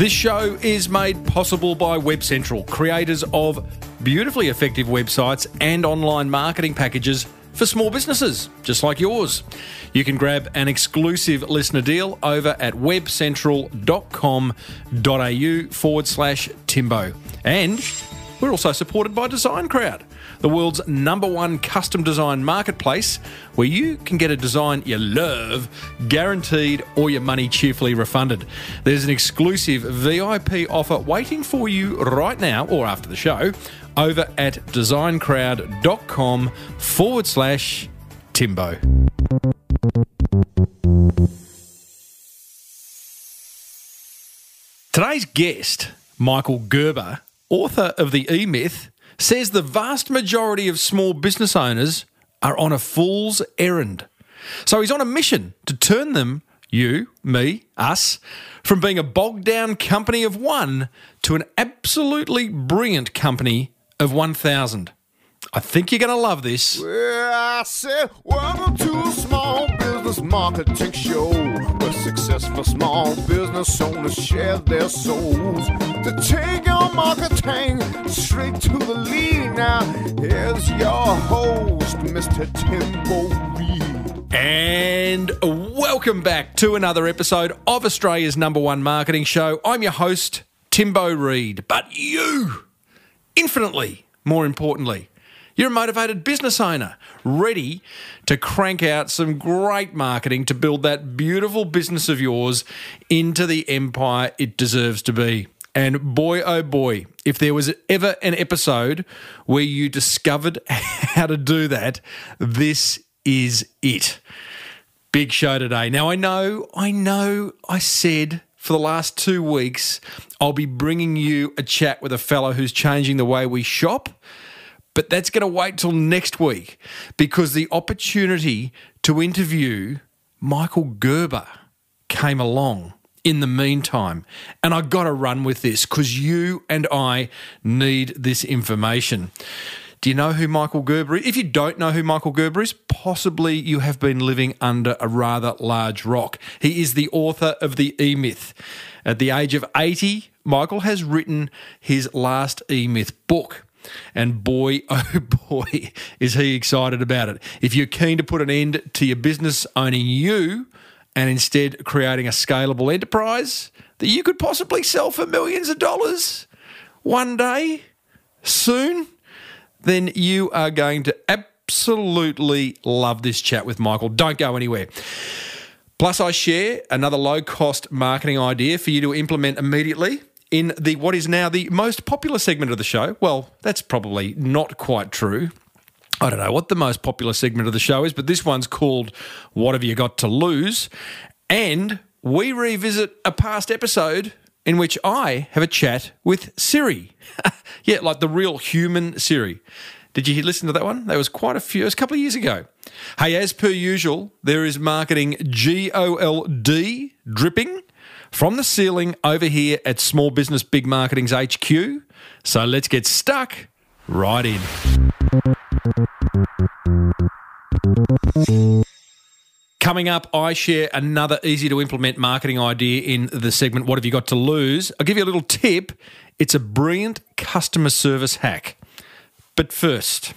This show is made possible by Web Central, creators of beautifully effective websites and online marketing packages for small businesses, just like yours. You can grab an exclusive listener deal over at webcentral.com.au forward slash Timbo. And we're also supported by Design Crowd, the world's number one custom design marketplace where you can get a design you love guaranteed or your money cheerfully refunded. There's an exclusive VIP offer waiting for you right now or after the show over at designcrowd.com forward slash Timbo. Today's guest, Michael Gerber, author of The E Myth, says the vast majority of small business owners are on a fool's errand. So he's on a mission to turn them, you, me, us, from being a bogged down company of one to an absolutely brilliant company of 1,000. I think you're going to love this. Well, I said, welcome to a small business marketing show successful small business owners share their souls to take your marketing straight to the lead. Now, here's your host, Mr. Timbo Reid. And welcome back to another episode of Australia's number one marketing show. I'm your host, Timbo Reid. But you, infinitely more importantly, you're a motivated business owner, ready to crank out some great marketing to build that beautiful business of yours into the empire it deserves to be. And boy, oh boy, if there was ever an episode where you discovered how to do that, this is it. Big show today. Now, I know, I know I said for the last two weeks, I'll be bringing you a chat with a fellow who's changing the way we shop. But that's going to wait till next week because the opportunity to interview Michael Gerber came along in the meantime. And I got to run with this because you and I need this information. Do you know who Michael Gerber is? If you don't know who Michael Gerber is, possibly you have been living under a rather large rock. He is the author of The E Myth. At the age of 80, Michael has written his last E Myth book. And boy, oh boy, is he excited about it. If you're keen to put an end to your business owning you and instead creating a scalable enterprise that you could possibly sell for millions of dollars one day, soon, then you are going to absolutely love this chat with Michael. Don't go anywhere. Plus, I share another low cost marketing idea for you to implement immediately in the what is now the most popular segment of the show. Well, that's probably not quite true. I don't know what the most popular segment of the show is, but this one's called What Have You Got to Lose? And we revisit a past episode in which I have a chat with Siri. yeah, like the real human Siri. Did you listen to that one? That was quite a few, it was a couple of years ago. Hey, as per usual, there is marketing G O L D dripping from the ceiling over here at Small Business Big Marketing's HQ. So let's get stuck right in. Coming up, I share another easy to implement marketing idea in the segment What Have You Got to Lose? I'll give you a little tip. It's a brilliant customer service hack. But first,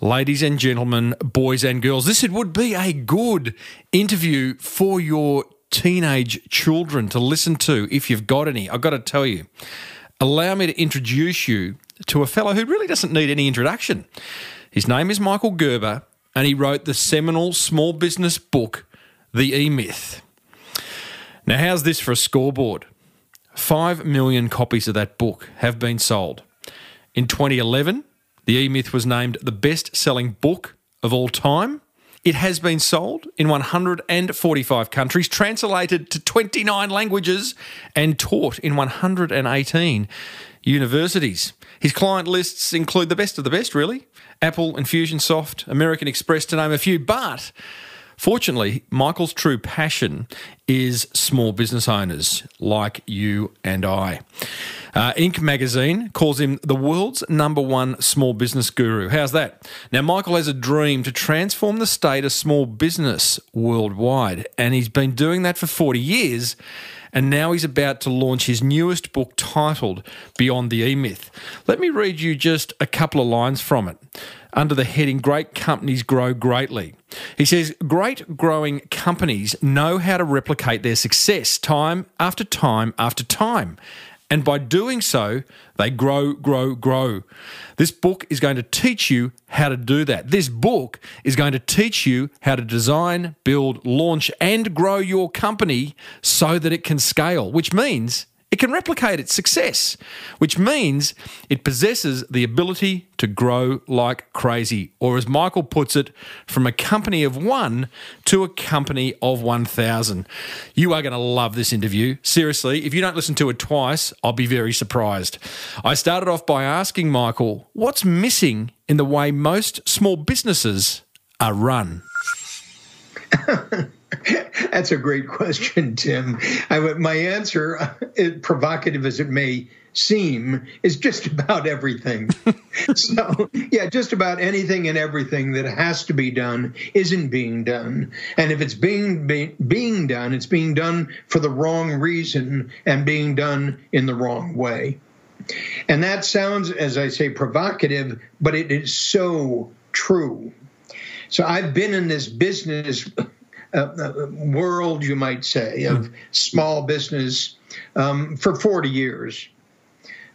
ladies and gentlemen, boys and girls, this would be a good interview for your teenage children to listen to if you've got any. I've got to tell you, allow me to introduce you to a fellow who really doesn't need any introduction. His name is Michael Gerber, and he wrote the seminal small business book, The E Myth. Now, how's this for a scoreboard? Five million copies of that book have been sold. In 2011, The E Myth was named the best selling book of all time. It has been sold in 145 countries, translated to 29 languages, and taught in 118 universities. His client lists include the best of the best, really Apple, Infusionsoft, American Express, to name a few. But fortunately, Michael's true passion is small business owners like you and I. Uh, Inc. magazine calls him the world's number one small business guru. How's that? Now, Michael has a dream to transform the state of small business worldwide, and he's been doing that for 40 years. and now he's about to launch his newest book titled Beyond the E Myth. Let me read you just a couple of lines from it under the heading Great Companies Grow Greatly. He says, Great growing companies know how to replicate their success time after time after time. And by doing so, they grow, grow, grow. This book is going to teach you how to do that. This book is going to teach you how to design, build, launch, and grow your company so that it can scale, which means it can replicate its success, which means it possesses the ability to grow like crazy, or as Michael puts it, from a company of one to a company of 1,000. You are going to love this interview. Seriously, if you don't listen to it twice, I'll be very surprised. I started off by asking Michael, what's missing in the way most small businesses are run? That's a great question, Tim. I, my answer, uh, provocative as it may seem, is just about everything. so, yeah, just about anything and everything that has to be done isn't being done. And if it's being be, being done, it's being done for the wrong reason and being done in the wrong way. And that sounds, as I say, provocative, but it is so true. So I've been in this business uh, world, you might say, of small business um, for 40 years.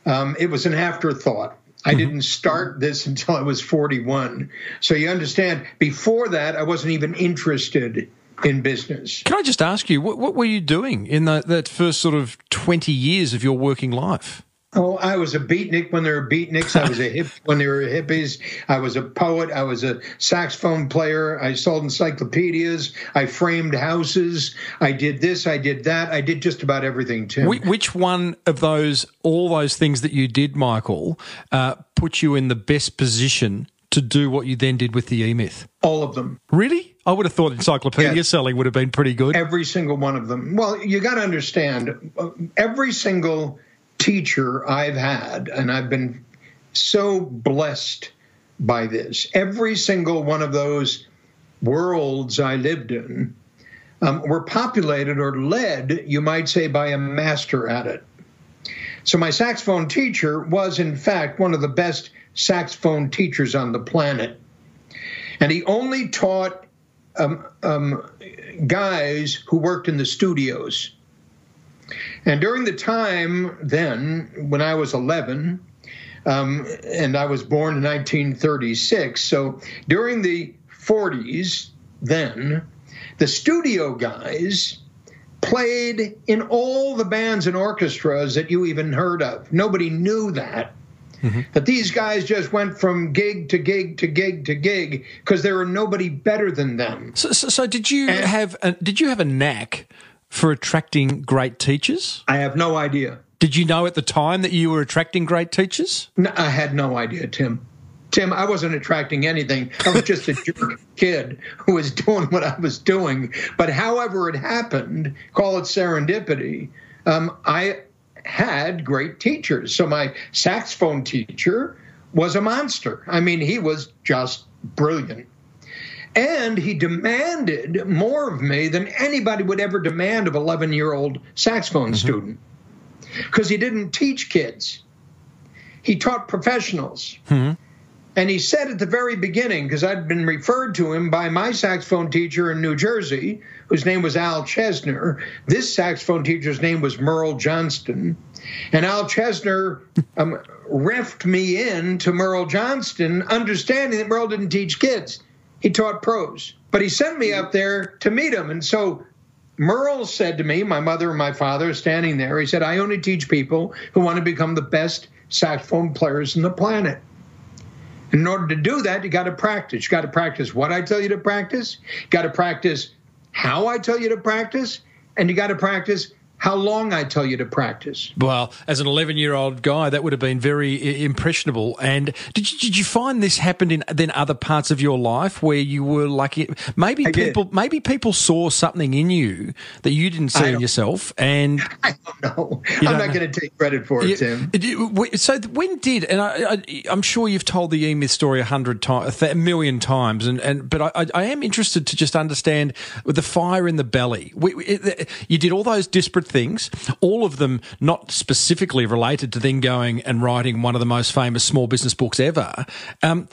Um, it was an afterthought. I mm-hmm. didn't start this until I was 41. So you understand, before that, I wasn't even interested in business. Can I just ask you, what, what were you doing in the, that first sort of 20 years of your working life? Oh, I was a beatnik when there were beatniks. I was a hip when there were hippies. I was a poet. I was a saxophone player. I sold encyclopedias. I framed houses. I did this. I did that. I did just about everything, Tim. Which one of those, all those things that you did, Michael, uh, put you in the best position to do what you then did with the E Myth? All of them. Really? I would have thought encyclopedia yes. selling would have been pretty good. Every single one of them. Well, you got to understand, uh, every single teacher I've had, and I've been so blessed by this. Every single one of those worlds I lived in um, were populated or led, you might say, by a master at it. So my saxophone teacher was, in fact, one of the best saxophone teachers on the planet. And he only taught um, um, guys who worked in the studios. And during the time then, when I was 11, um, and I was born in 1936, so during the 40s, then, the studio guys played in all the bands and orchestras that you even heard of. Nobody knew that. Mm-hmm. That these guys just went from gig to gig to gig to gig because there were nobody better than them. So, so, so did you and, have a, did you have a knack for attracting great teachers? I have no idea. Did you know at the time that you were attracting great teachers? No, I had no idea, Tim. Tim, I wasn't attracting anything. I was just a jerk kid who was doing what I was doing. But however it happened, call it serendipity, um, I had great teachers. So my saxophone teacher was a monster. I mean, he was just brilliant. And he demanded more of me than anybody would ever demand of 11 year old saxophone mm-hmm. student because he didn't teach kids, he taught professionals. Mm-hmm. And he said at the very beginning, because I'd been referred to him by my saxophone teacher in New Jersey, whose name was Al Chesner. This saxophone teacher's name was Merle Johnston. And Al Chesner um, refed me in to Merle Johnston, understanding that Merle didn't teach kids. He taught prose, but he sent me up there to meet him. And so Merle said to me, my mother and my father standing there, he said, I only teach people who want to become the best saxophone players in the planet. In order to do that, you got to practice. You got to practice what I tell you to practice. You got to practice how I tell you to practice. And you got to practice how long I tell you to practice. Well, as an 11 year old guy, that would have been very impressionable. And did you, did you find this happened in then other parts of your life where you were like, maybe I people, did. maybe people saw something in you that you didn't see in yourself. And I don't know. I'm not going to take credit for it, Tim. So when did, and I, am sure you've told the E Myth story a hundred times, a million times, and, and but I, I am interested to just understand the fire in the belly. We, it, you did all those disparate things, all of them not specifically related to then going and writing one of the most famous small business books ever. Um,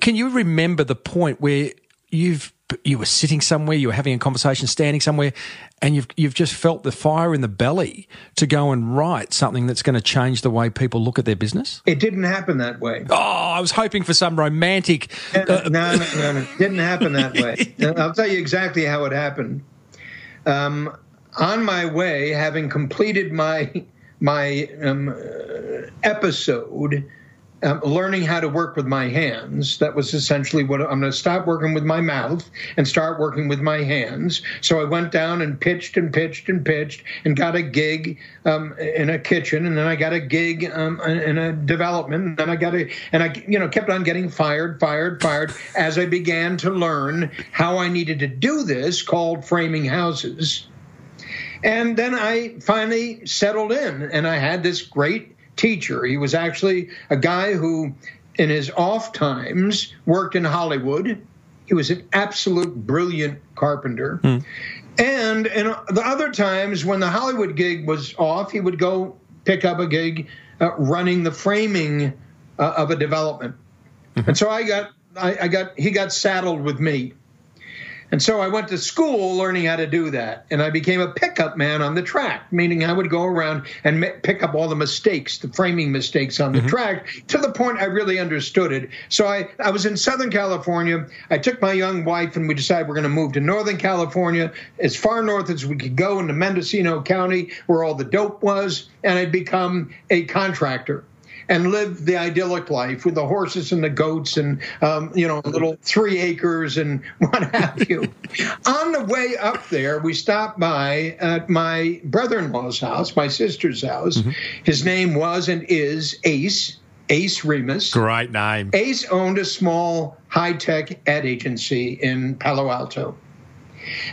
can you remember the point where you've you were sitting somewhere, you were having a conversation, standing somewhere, and you've you've just felt the fire in the belly to go and write something that's going to change the way people look at their business? It didn't happen that way. Oh, I was hoping for some romantic. No, no, no, no, no. Didn't happen that way. I'll tell you exactly how it happened. Um, on my way, having completed my my um, episode um, learning how to work with my hands. That was essentially what I'm going to stop working with my mouth and start working with my hands. So I went down and pitched and pitched and pitched and got a gig um, in a kitchen, and then I got a gig um, in a development, and then I got a, and I, you know, kept on getting fired, fired, fired as I began to learn how I needed to do this, called framing houses. And then I finally settled in, and I had this great teacher. He was actually a guy who, in his off times, worked in Hollywood. He was an absolute brilliant carpenter. Mm. And in the other times, when the Hollywood gig was off, he would go pick up a gig uh, running the framing uh, of a development. Mm-hmm. And so I got, I, I got, he got saddled with me. And so I went to school learning how to do that. And I became a pickup man on the track, meaning I would go around and pick up all the mistakes, the framing mistakes on the mm-hmm. track, to the point I really understood it. So I, I was in Southern California. I took my young wife and we decided we're going to move to Northern California, as far north as we could go into Mendocino County, where all the dope was. And I'd become a contractor and live the idyllic life with the horses and the goats and um, you know little three acres and what have you. On the way up there, we stopped by at my brother-in-law's house, my sister's house. Mm-hmm. His name was and is Ace. Ace Remus. Great name. Ace owned a small high tech ad agency in Palo Alto.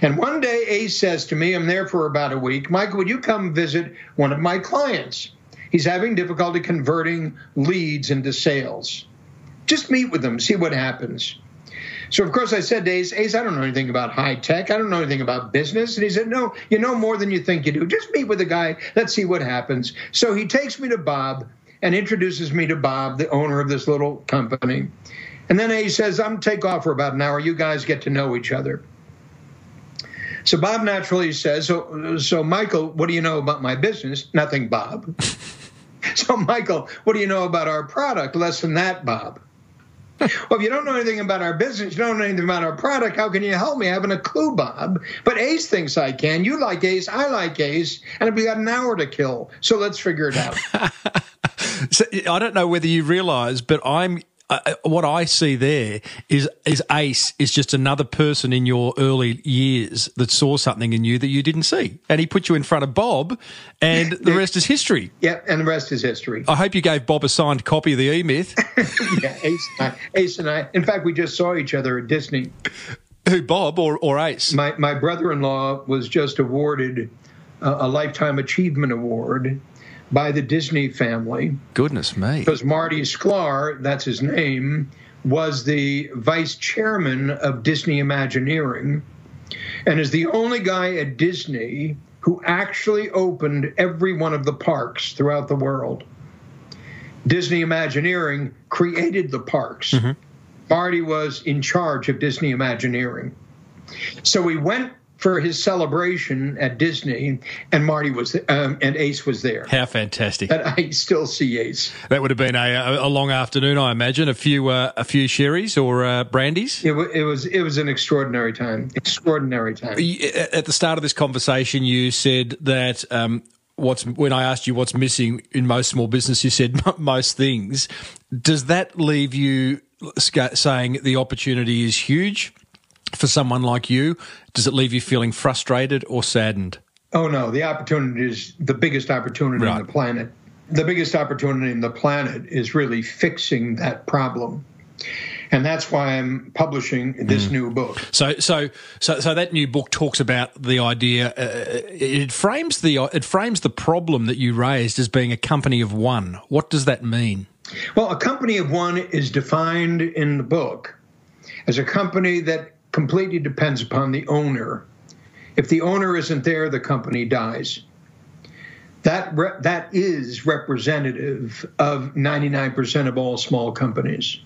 And one day Ace says to me, I'm there for about a week, Mike, would you come visit one of my clients? He's having difficulty converting leads into sales. Just meet with him, see what happens. So, of course, I said to Ace, Ace, I don't know anything about high tech. I don't know anything about business. And he said, No, you know more than you think you do. Just meet with the guy. Let's see what happens. So he takes me to Bob and introduces me to Bob, the owner of this little company. And then he says, I'm take off for about an hour. You guys get to know each other. So Bob naturally says, So, so Michael, what do you know about my business? Nothing, Bob. So, Michael, what do you know about our product? Less than that, Bob. well, if you don't know anything about our business, you don't know anything about our product, how can you help me? I haven't a clue, Bob. But Ace thinks I can. You like Ace, I like Ace, and we got an hour to kill. So let's figure it out. so, I don't know whether you realize, but I'm uh, what I see there is is Ace is just another person in your early years that saw something in you that you didn't see, and he put you in front of Bob, and the rest is history. Yeah, and the rest is history. I hope you gave Bob a signed copy of the E Myth. yeah, Ace and, I, Ace and I. In fact, we just saw each other at Disney. Who, Bob or, or Ace? My my brother in law was just awarded a, a lifetime achievement award by the Disney family. Goodness me. Because Marty Sklar, that's his name, was the vice chairman of Disney Imagineering and is the only guy at Disney who actually opened every one of the parks throughout the world. Disney Imagineering created the parks. Mm-hmm. Marty was in charge of Disney Imagineering. So we went for his celebration at Disney, and Marty was um, and Ace was there. How fantastic! And I still see Ace. That would have been a, a long afternoon, I imagine. A few uh, a few sherries or uh, brandies. It, w- it, was it was an extraordinary time. Extraordinary time. At the start of this conversation, you said that. Um, what's when I asked you what's missing in most small business, you said most things. Does that leave you saying the opportunity is huge? For someone like you? Does it leave you feeling frustrated or saddened? Oh, no. The opportunity is the biggest opportunity right. on the planet. The biggest opportunity in the planet is really fixing that problem. And that's why I'm publishing this mm. new book. So, so, so, so that new book talks about the idea. Uh, it frames the it frames the problem that you raised as being a company of one. What does that mean? Well, a company of one is defined in the book as a company that completely depends upon the owner. If the owner isn't there, the company dies. that re- that is representative of 99% of all small companies.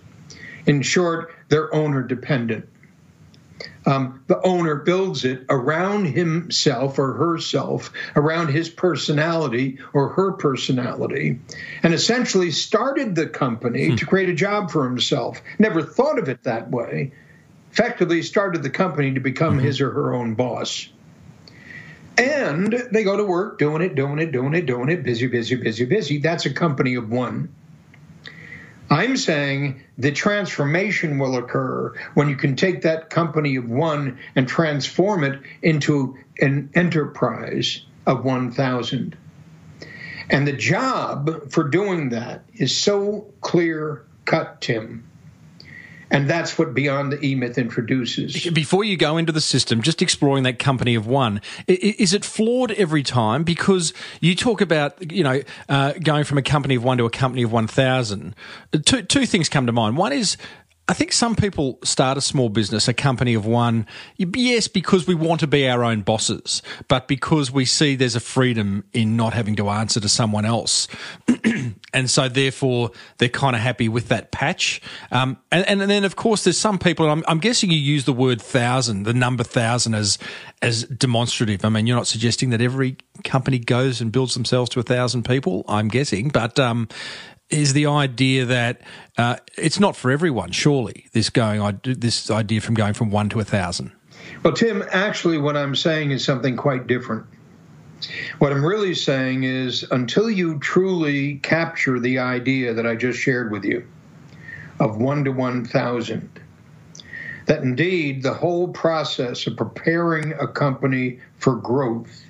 In short, they're owner dependent. Um, the owner builds it around himself or herself, around his personality or her personality, and essentially started the company hmm. to create a job for himself. Never thought of it that way. Effectively, started the company to become mm-hmm. his or her own boss. And they go to work doing it, doing it, doing it, doing it, busy, busy, busy, busy. That's a company of one. I'm saying the transformation will occur when you can take that company of one and transform it into an enterprise of 1,000. And the job for doing that is so clear cut, Tim. And that's what Beyond the E Myth introduces. Before you go into the system, just exploring that company of one, is it flawed every time? Because you talk about, you know, uh, going from a company of one to a company of 1,000. Two, two things come to mind. One is I think some people start a small business, a company of one, yes, because we want to be our own bosses, but because we see there's a freedom in not having to answer to someone else. and so therefore they're kind of happy with that patch. Um, and, and, then of course there's some people, I'm, I'm, guessing you use the word thousand, the number thousand as, as demonstrative. I mean, you're not suggesting that every company goes and builds themselves to a thousand people, I'm guessing, but, um, is the idea that uh, it's not for everyone. Surely, this going this idea from going from one to a thousand. Well, Tim, actually, what I'm saying is something quite different. What I'm really saying is until you truly capture the idea that I just shared with you of one to 1,000, that indeed the whole process of preparing a company for growth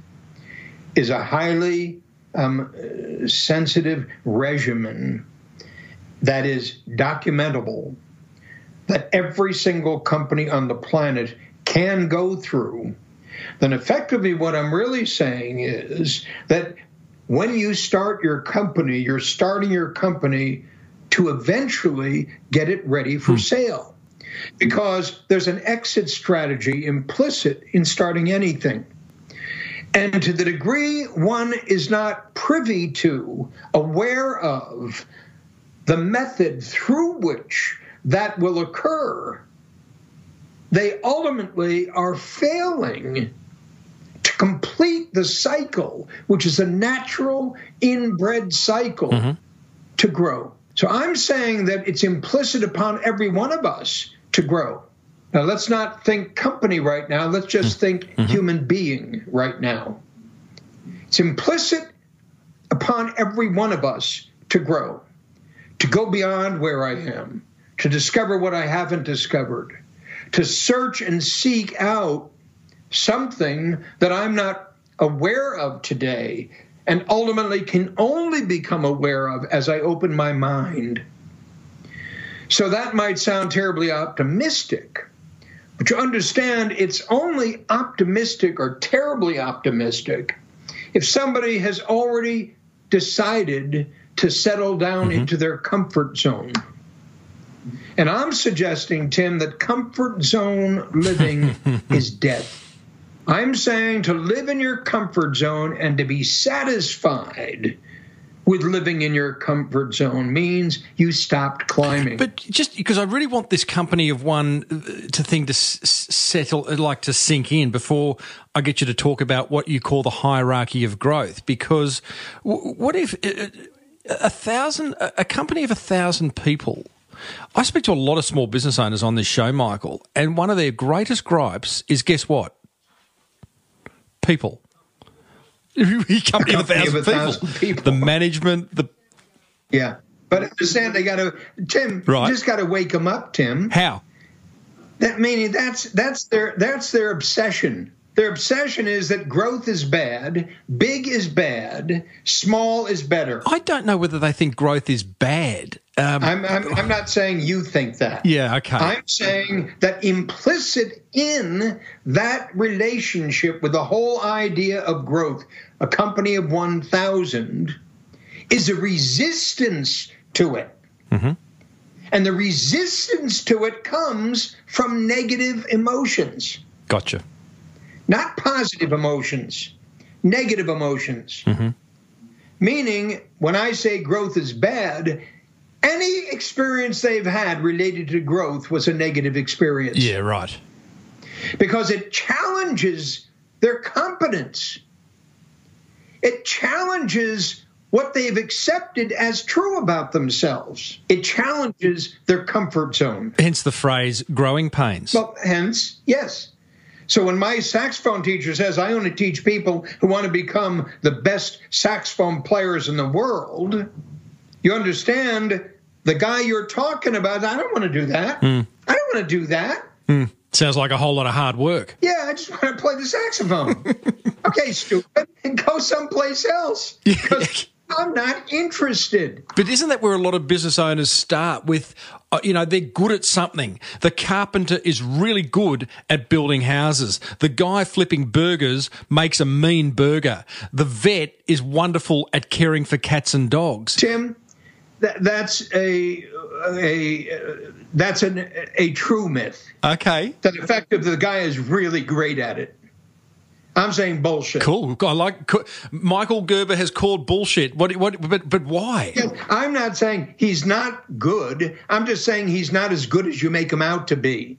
is a highly um, sensitive regimen that is documentable, that every single company on the planet can go through, then effectively what I'm really saying is that when you start your company, you're starting your company to eventually get it ready for hmm. sale. Because there's an exit strategy implicit in starting anything. And to the degree one is not privy to, aware of the method through which that will occur, they ultimately are failing to complete the cycle, which is a natural inbred cycle mm-hmm. to grow. So I'm saying that it's implicit upon every one of us to grow. Now, let's not think company right now. Let's just mm-hmm. think mm-hmm. human being right now. It's implicit upon every one of us to grow, to go beyond where I am, to discover what I haven't discovered, to search and seek out something that I'm not aware of today and ultimately can only become aware of as I open my mind. So that might sound terribly optimistic, but you understand it's only optimistic or terribly optimistic if somebody has already decided to settle down mm-hmm. into their comfort zone. And I'm suggesting, Tim, that comfort zone living is death. I'm saying to live in your comfort zone and to be satisfied with living in your comfort zone means you stopped climbing. But just because I really want this company of one uh, to think to s- settle, uh, like to sink in before I get you to talk about what you call the hierarchy of growth. Because what if uh, a thousand, a company of a thousand people? I speak to a lot of small business owners on this show, Michael, and one of their greatest gripes is guess what? People. He come a thousand, a thousand people. people. The management, the yeah. But understand, they got to Tim. Right. Just got to wake them up, Tim. How? That meaning that's that's their that's their obsession. Their obsession is that growth is bad, big is bad, small is better. I don't know whether they think growth is bad. Um, I'm, I'm, I'm, not saying you think that. Yeah, okay. I'm saying that implicit in that relationship with the whole idea of growth, a company of 1,000, is a resistance to it. Mm-hmm. And the resistance to it comes from negative emotions. Gotcha not positive emotions, negative emotions. Mm-hmm. Meaning, when I say growth is bad, any experience they've had related to growth was a negative experience. Yeah, right. Because it challenges their competence. It challenges what they've accepted as true about themselves. It challenges their comfort zone. Hence the phrase growing pains. Well, hence, yes. So when my saxophone teacher says I only teach people who want to become the best saxophone players in the world, you understand the guy you're talking about, I don't want to do that. Mm. I don't want to do that. Mm. Sounds like a whole lot of hard work. Yeah, I just want to play the saxophone. okay, stupid, and go someplace else. Because I'm not interested. But isn't that where a lot of business owners start with? Uh, you know, they're good at something. The carpenter is really good at building houses. The guy flipping burgers makes a mean burger. The vet is wonderful at caring for cats and dogs. Tim, that, that's a a uh, that's an, a true myth. Okay. That the fact that the guy is really great at it. I'm saying bullshit. Cool. I like Michael Gerber has called bullshit. What? What? But but why? Yes, I'm not saying he's not good. I'm just saying he's not as good as you make him out to be.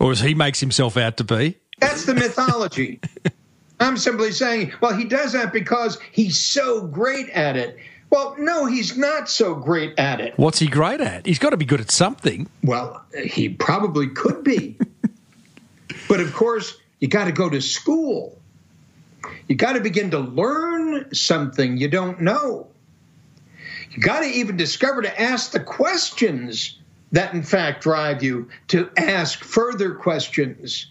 Or as he makes himself out to be. That's the mythology. I'm simply saying, well, he does that because he's so great at it. Well, no, he's not so great at it. What's he great at? He's got to be good at something. Well, he probably could be. but of course, you got to go to school. You got to begin to learn something you don't know. You got to even discover to ask the questions that, in fact, drive you to ask further questions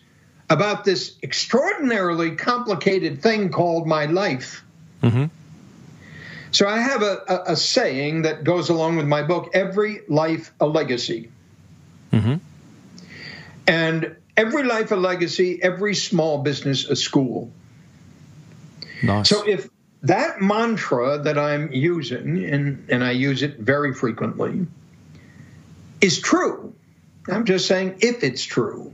about this extraordinarily complicated thing called my life. Mm-hmm. So I have a, a, a, saying that goes along with my book, Every Life a Legacy. Mm-hmm. And every life a legacy, every small business a school. Nice. So if that mantra that I'm using, and, and I use it very frequently, is true, I'm just saying if it's true,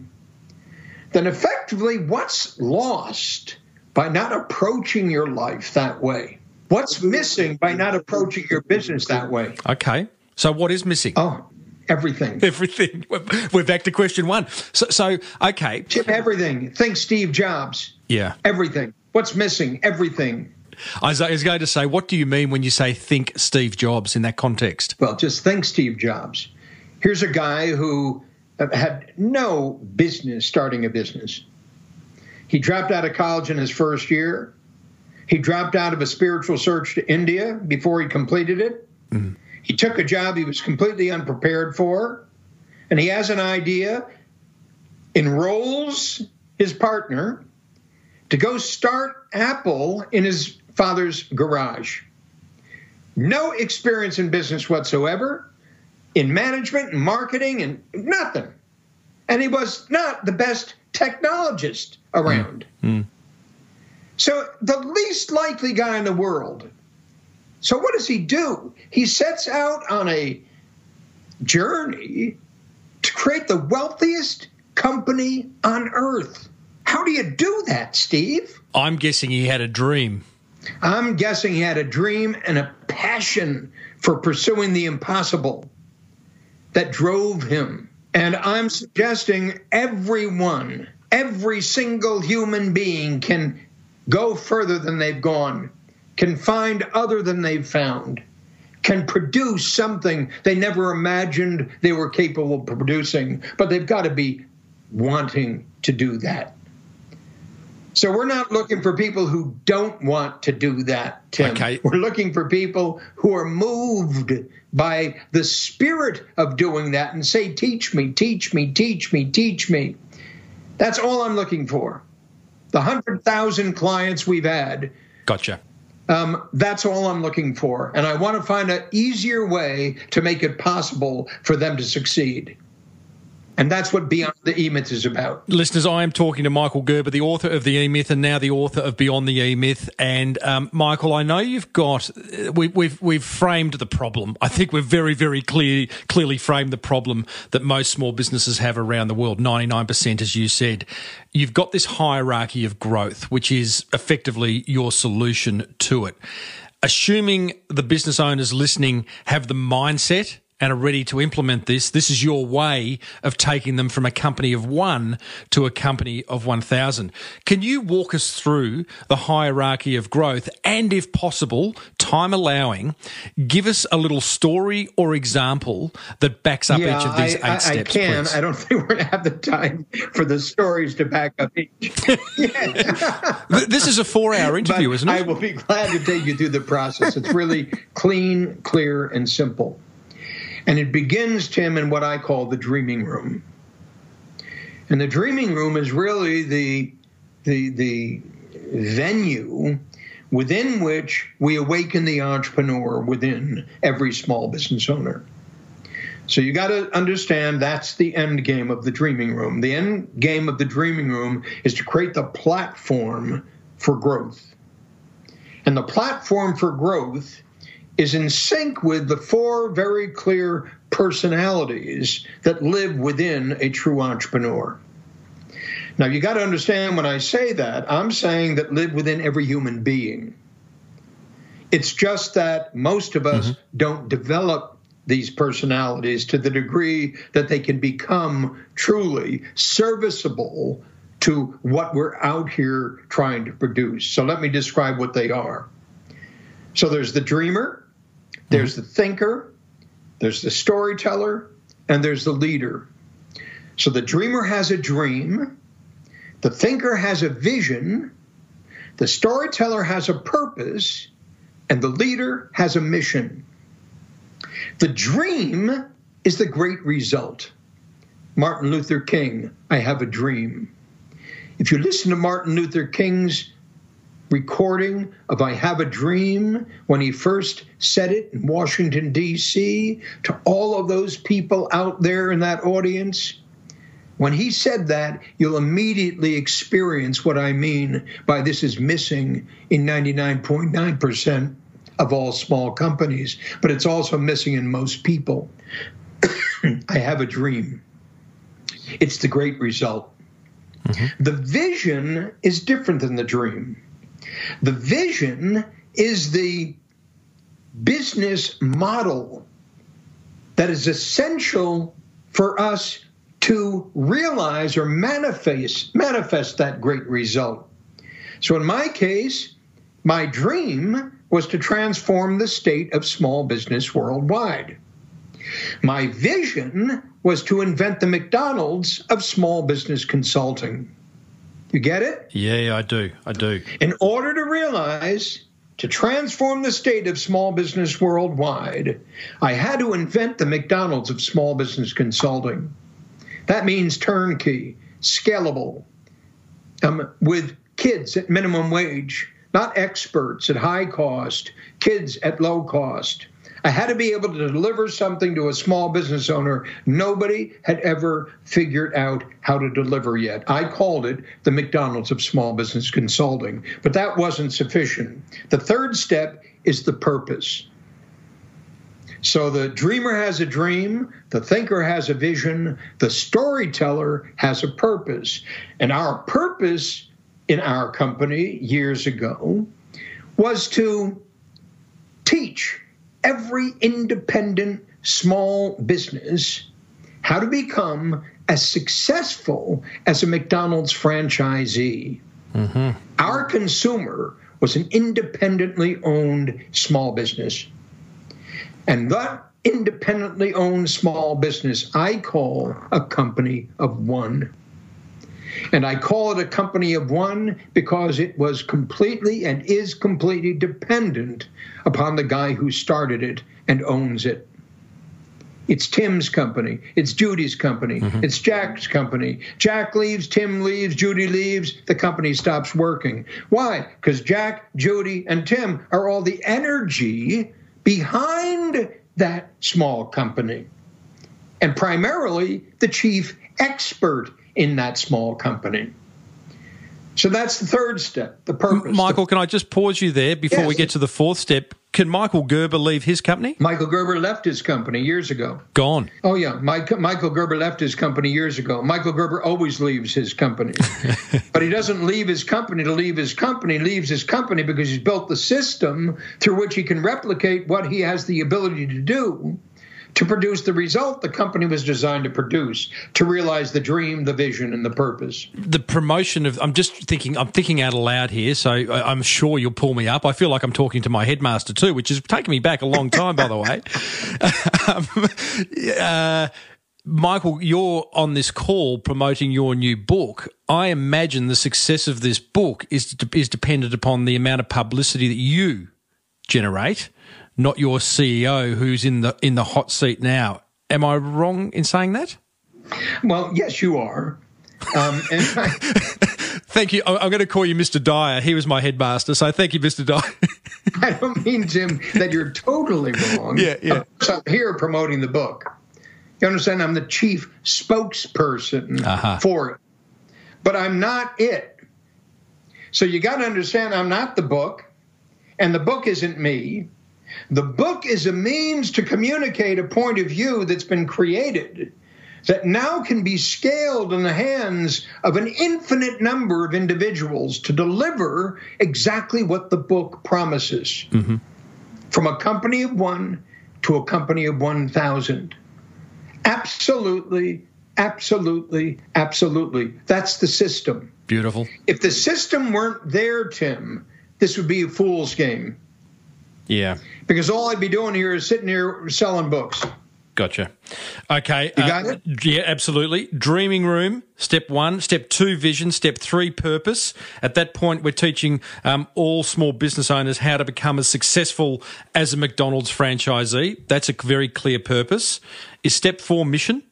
then effectively what's lost by not approaching your life that way? What's missing by not approaching your business that way? Okay. So what is missing? Oh, everything. Everything. We're back to question one. So, so okay. Chip, everything. Think Steve Jobs. Yeah. Everything. What's missing? Everything. I was, going to say, what do you mean when you say think Steve Jobs in that context? Well, just think Steve Jobs. Here's a guy who had no business starting a business. He dropped out of college in his first year. He dropped out of a spiritual search to India before he completed it. Mm-hmm. He took a job he was completely unprepared for, and he has an idea, enrolls his partner to go start Apple in his father's garage. No experience in business whatsoever, in management and marketing and nothing. And he was not the best technologist around. Mm. So, the least likely guy in the world. So, what does he do? He sets out on a journey to create the wealthiest company on earth. How do you do that, Steve? I'm guessing he had a dream. I'm guessing he had a dream and a passion for pursuing the impossible that drove him. And I'm suggesting everyone, every single human being can go further than they've gone, can find other than they've found, can produce something they never imagined they were capable of producing, but they've got to be wanting to do that. So we're not looking for people who don't want to do that, Tim. Okay. We're looking for people who are moved by the spirit of doing that and say, teach me, teach me, teach me, teach me. That's all I'm looking for. The 100,000 clients we've had. Gotcha. Um, that's all I'm looking for. And I want to find an easier way to make it possible for them to succeed. And that's what Beyond the E Myth is about. Listeners, I am talking to Michael Gerber, the author of the E Myth and now the author of Beyond the E Myth. And um, Michael, I know you've got we, we've we've framed the problem. I think we've very very clear clearly framed the problem that most small businesses have around the world. Ninety nine percent, as you said, you've got this hierarchy of growth, which is effectively your solution to it assuming the business owners listening have the mindset and are ready to implement this, this is your way of taking them from a company of one to a company of 1,000. Can you walk us through the hierarchy of growth and, if possible, time allowing, give us a little story or example that backs up yeah, each of these I, eight I, steps? I can. please? I don't think we're going to have the time for the stories to back up each. This is a four hour interview, But isn't it? I will be glad to take you through the process. It's really clean, clear, and simple. And it begins, Tim, in what I call the dreaming room. And the dreaming room is really the the the venue within which we awaken the entrepreneur within every small business owner. So you got to understand that's the end game of the dreaming room. The end game of the dreaming room is to create the platform for growth. And the platform for growth is in sync with the four very clear personalities that live within a true entrepreneur. Now, you got to understand when I say that, I'm saying that live within every human being. It's just that most of us mm-hmm. don't develop these personalities to the degree that they can become truly serviceable to what we're out here trying to produce. So let me describe what they are. So there's the dreamer, there's mm-hmm. the thinker, there's the storyteller, and there's the leader. So the dreamer has a dream, the thinker has a vision, the storyteller has a purpose, and the leader has a mission. The dream is the great result. Martin Luther King, I have a dream. If you listen to Martin Luther King's recording of I Have a Dream when he first said it in Washington, D.C., to all of those people out there in that audience, when he said that, you'll immediately experience what I mean by this is missing in 99.9% of all small companies, but it's also missing in most people. I have a dream. It's the great result. Mm-hmm. The vision is different than the dream. The vision is the business model that is essential for us to realize or manifest manifest that great result. So in my case, my dream was to transform the state of small business worldwide. My vision was to invent the McDonald's of small business consulting. You get it? yeah, yeah, I do. I do. In order to realize to transform the state of small business worldwide, I had to invent the McDonald's of small business consulting. That means turnkey, scalable, um, with kids at minimum wage, not experts at high cost, kids at low cost. I had to be able to deliver something to a small business owner nobody had ever figured out how to deliver yet. I called it the McDonald's of small business consulting, but that wasn't sufficient. The third step is the purpose. So the dreamer has a dream, the thinker has a vision, the storyteller has a purpose. And our purpose in our company years ago was to teach every independent small business how to become as successful as a McDonald's franchisee. Mm-hmm. Our consumer was an independently owned small business. And that independently owned small business I call a company of one. And I call it a company of one because it was completely and is completely dependent upon the guy who started it and owns it. It's Tim's company. It's Judy's company. Mm-hmm. It's Jack's company. Jack leaves, Tim leaves, Judy leaves, the company stops working. Why? Because Jack, Judy, and Tim are all the energy behind that small company. And primarily the chief expert in that small company. So that's the third step, the purpose. Michael, can I just pause you there before we get to the fourth step? can Michael Gerber leave his company? Michael Gerber left his company years ago. Gone. Oh yeah, Mike, Michael Gerber left his company years ago. Michael Gerber always leaves his company, but he doesn't leave his company to leave his company. He leaves his company because he's built the system through which he can replicate what he has the ability to do to produce the result the company was designed to produce, to realize the dream, the vision, and the purpose. The promotion of, I'm just thinking, I'm thinking out aloud here, so I'm sure you'll pull me up. I feel like I'm talking to my headmaster too, which has taken me back a long time, by the way. um, uh, Michael, you're on this call promoting your new book. I imagine the success of this book is is dependent upon the amount of publicity that you generate not your CEO who's in the in the hot seat now. Am I wrong in saying that? Well, yes, you are. Um, I, thank you. I'm going to call you Mr. Dyer. He was my headmaster, so thank you, Mr. Dyer. I don't mean, Jim, that you're totally wrong. Yeah, yeah. So I'm here promoting the book. You understand? I'm the chief spokesperson uh-huh. for it, but I'm not it. So you got to understand, I'm not the book, and the book isn't me. The book is a means to communicate a point of view that's been created that now can be scaled in the hands of an infinite number of individuals to deliver exactly what the book promises. Mm-hmm. From a company of one to a company of 1,000. Absolutely, absolutely, absolutely. That's the system. Beautiful. If the system weren't there, Tim, this would be a fool's game. Yeah. Because all I'd be doing here is sitting here selling books. Gotcha. Okay. You got uh, it? Yeah, absolutely. Dreaming room, step one. Step two, vision. Step three, purpose. At that point, we're teaching um, all small business owners how to become as successful as a McDonald's franchisee. That's a very clear purpose. Is step four mission?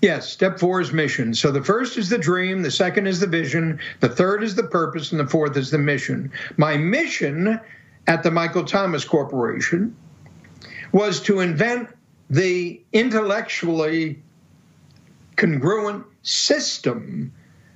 Yes, step four is mission. So the first is the dream, the second is the vision, the third is the purpose, and the fourth is the mission. My mission at the Michael Thomas Corporation was to invent the intellectually congruent system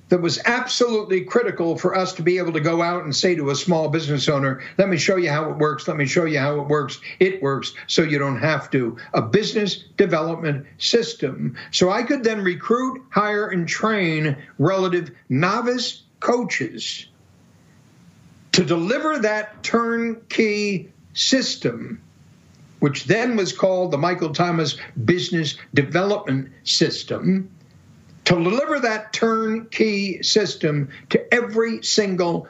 that was absolutely critical for us to be able to go out and say to a small business owner, let me show you how it works, let me show you how it works. It works so you don't have to. A business development system. So I could then recruit, hire, and train relative novice coaches to deliver that turnkey system, which then was called the Michael Thomas Business Development System, to deliver that turnkey system to every single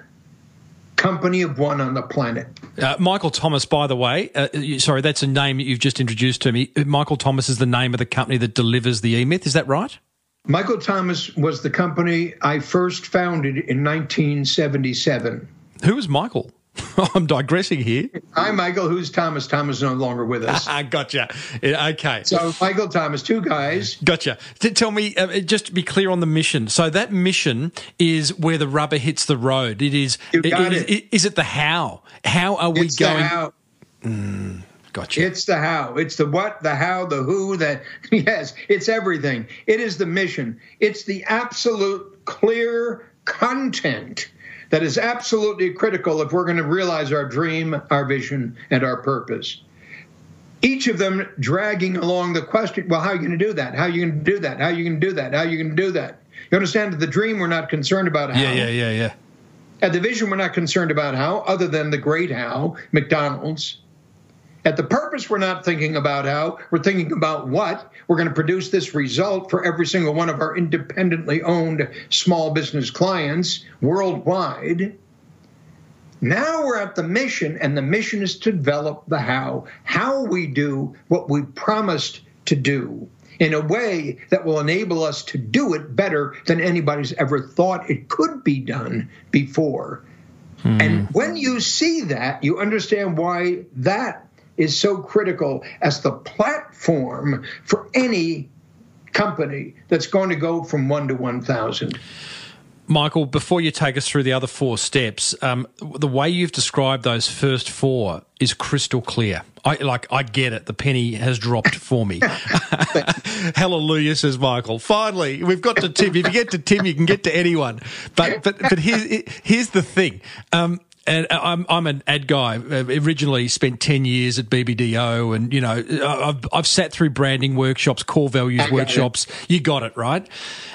company of one on the planet. Uh, Michael Thomas, by the way, uh, sorry, that's a name you've just introduced to me. Michael Thomas is the name of the company that delivers the E Myth. Is that right? Michael Thomas was the company I first founded in 1977. Who is Michael? I'm digressing here. I'm Michael. Who's Thomas? Thomas is no longer with us. gotcha. Okay. So, Michael Thomas, two guys. Gotcha. Tell me, uh, just to be clear on the mission. So, that mission is where the rubber hits the road. It is. You got it, it. Is it the how? How are we it's going? The how. Mm, gotcha. It's the how. It's the what, the how, the who, that. Yes, it's everything. It is the mission. It's the absolute clear content that is absolutely critical if we're going to realize our dream, our vision, and our purpose. Each of them dragging along the question, well, how are you going to do that? How are you going to do that? How are you going to do that? How are you going to do that? You understand that the dream we're not concerned about how. Yeah, yeah, yeah, yeah. At the vision, we're not concerned about how, other than the great how, McDonald's. At the purpose, we're not thinking about how, we're thinking about what. We're going to produce this result for every single one of our independently owned small business clients worldwide. Now we're at the mission, and the mission is to develop the how. How we do what we promised to do in a way that will enable us to do it better than anybody's ever thought it could be done before. Hmm. And when you see that, you understand why that is so critical as the platform for any company that's going to go from one to 1,000. Michael, before you take us through the other four steps, um, the way you've described those first four is crystal clear. I like. I get it. The penny has dropped for me. Hallelujah, says Michael. Finally, we've got to Tim. If you get to Tim, you can get to anyone. But but but here's here's the thing. Um, and I'm I'm an ad guy. Uh, originally spent ten years at BBDO, and you know I've I've sat through branding workshops, core values workshops. You got it right,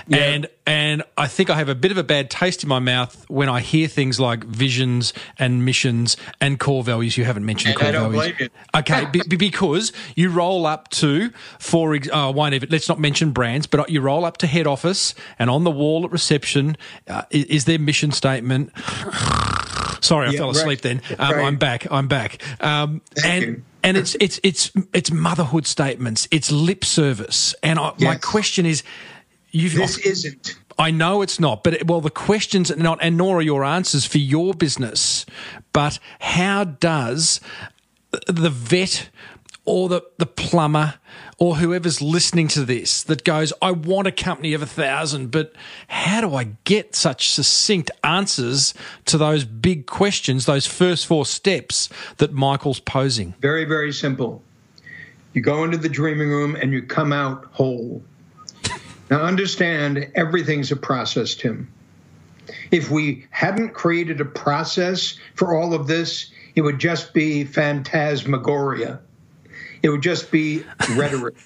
yeah. and and I think I have a bit of a bad taste in my mouth when I hear things like visions and missions and core values. You haven't mentioned and core values, okay? b- because you roll up to for oh, I won't even let's not mention brands, but you roll up to head office, and on the wall at reception uh, is, is their mission statement. Sorry, I yeah, fell asleep right. then. Um. I'm back. I'm back. Um, and you. and it's it's it's it's motherhood statements. It's lip service. And I, yes. my question is, you've this isn't. I know it's not, but well, the questions not, and nor are your answers for your business. But how does the vet or the, the plumber or whoever's listening to this that goes, I want a company of a thousand, but how do I get such succinct answers to those big questions, those first four steps that Michael's posing? Very, very simple. You go into the dreaming room and you come out whole. Now, understand everything's a process, Tim. If we hadn't created a process for all of this, it would just be phantasmagoria it would just be rhetoric.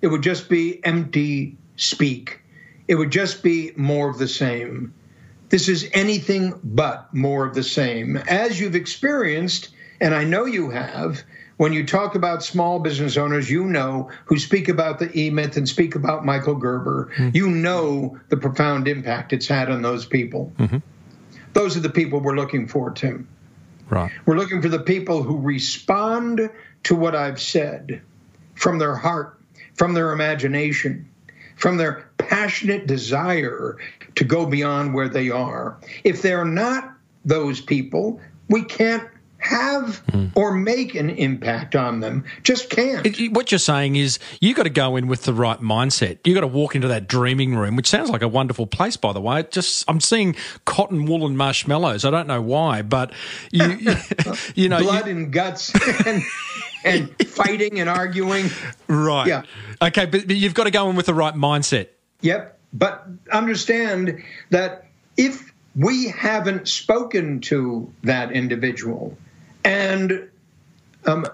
It would just be empty speak. It would just be more of the same. This is anything but more of the same. As you've experienced, and I know you have, when you talk about small business owners, you know who speak about the E Myth and speak about Michael Gerber, mm-hmm. you know the profound impact it's had on those people. Mm-hmm. Those are the people we're looking for, Tim. Right. We're looking for the people who respond to what I've said from their heart, from their imagination, from their passionate desire to go beyond where they are. If they're not those people, we can't have mm. or make an impact on them. Just can't. It, what you're saying is you got to go in with the right mindset. You got to walk into that dreaming room, which sounds like a wonderful place, by the way. It just I'm seeing cotton wool and marshmallows. I don't know why, but you, you, you know, blood you, and guts. and, and fighting and arguing. Right. Yeah. Okay, but, but you've got to go in with the right mindset. Yep. But understand that if we haven't spoken to that individual and um,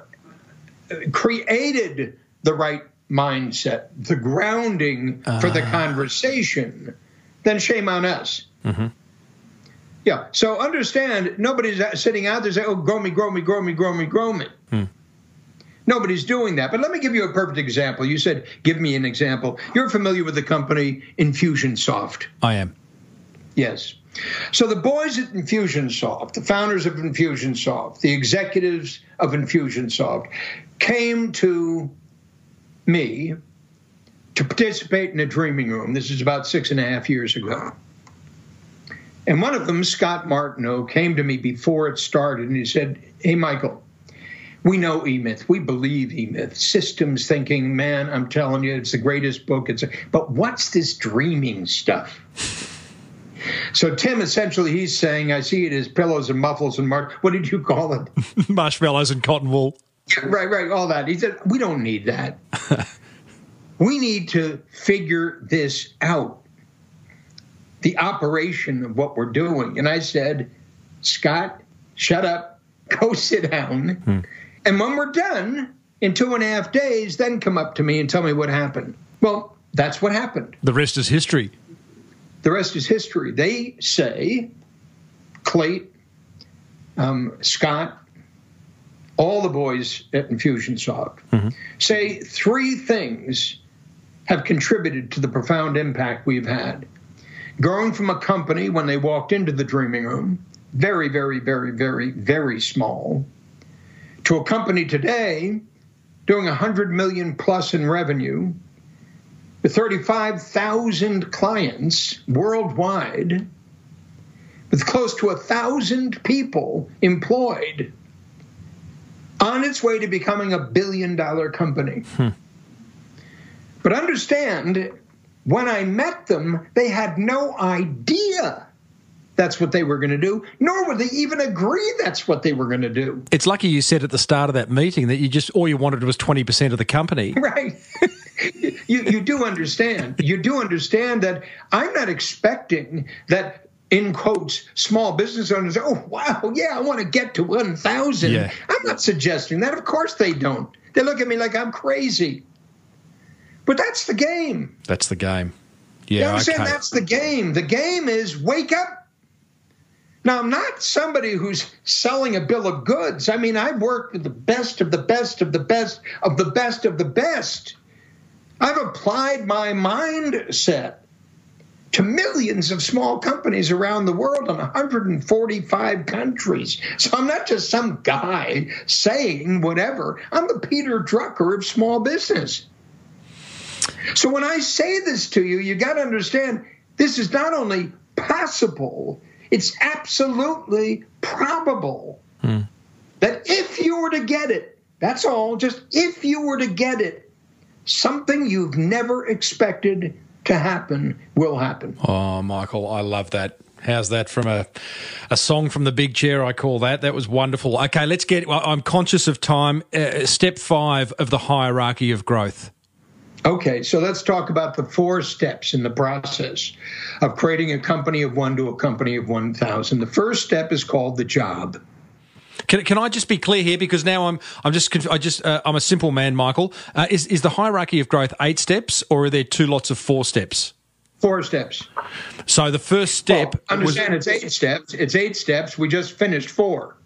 created the right mindset, the grounding uh. for the ah. conversation, then shame on us. Mm-hmm. Yeah. So understand, nobody's sitting out there saying, "Oh, grow me, grow me, grow me, grow me, grow me." Hmm. Nobody's doing that. But let me give you a perfect example. You said, give me an example. You're familiar with the company Infusionsoft. I am. Yes. So the boys at Infusionsoft, the founders of Infusionsoft, the executives of Infusionsoft, came to me to participate in a dreaming room. This is about six and a half years ago. And one of them, Scott Martineau, came to me before it started and he said, Hey, Michael, we know E-Myth. We believe E-Myth. Systems thinking, man, I'm telling you, it's the greatest book. It's a, but what's this dreaming stuff? So Tim, essentially, he's saying, I see it as pillows and muffles and mar- what did you call it? Marshmallows and cotton wool. Yeah, right, right, all that. He said, we don't need that. we need to figure this out. The operation of what we're doing. And I said, Scott, shut up, go sit down. Hmm and when we're done in two and a half days, then come up to me and tell me what happened. Well, that's what happened. The rest is history. The rest is history. They say, Clate, um, Scott, all the boys at Infusionsoft mm-hmm. say three things have contributed to the profound impact we've had. Growing from a company when they walked into the dreaming room, very, very, very, very, very small, to a company today doing 100 million plus in revenue with 35,000 clients worldwide with close to a thousand people employed on its way to becoming a billion dollar company. Hmm. But understand, when I met them, they had no idea that's what they were going to do, nor would they even agree that's what they were going to do. It's lucky you said at the start of that meeting that you just all you wanted was 20% of the company. Right. you, you do understand. You do understand that I'm not expecting that in quotes, small business owners, oh, wow, yeah, I want to get to 1,000. Yeah. I'm not suggesting that. Of course they don't. They look at me like I'm crazy. But that's the game. That's the game. You Yeah, understand? okay. That's the game. The game is wake up. Now, I'm not somebody who's selling a bill of goods. I mean, I've worked with the best of the best of the best of the best of the best. I've applied my mindset to millions of small companies around the world in 145 countries. So I'm not just some guy saying whatever. I'm the Peter Drucker of small business. So when I say this to you, you got to understand this is not only possible, it's absolutely probable that if you were to get it, that's all, just if you were to get it, something you've never expected to happen will happen. Oh, Michael, I love that. How's that from a a song from the big chair? I call that. That was wonderful. Okay, let's get. Well, I'm conscious of time. Uh, step five of the hierarchy of growth. Okay, so let's talk about the four steps in the process of creating a company of one to a company of 1,000. The first step is called the job. Can, can I just be clear here because now I'm I'm just I just uh, I'm a simple man, Michael. Uh, is is the hierarchy of growth eight steps or are there two lots of four steps? Four steps. So the first step Well, was understand it's eight steps. It's eight steps. We just finished four.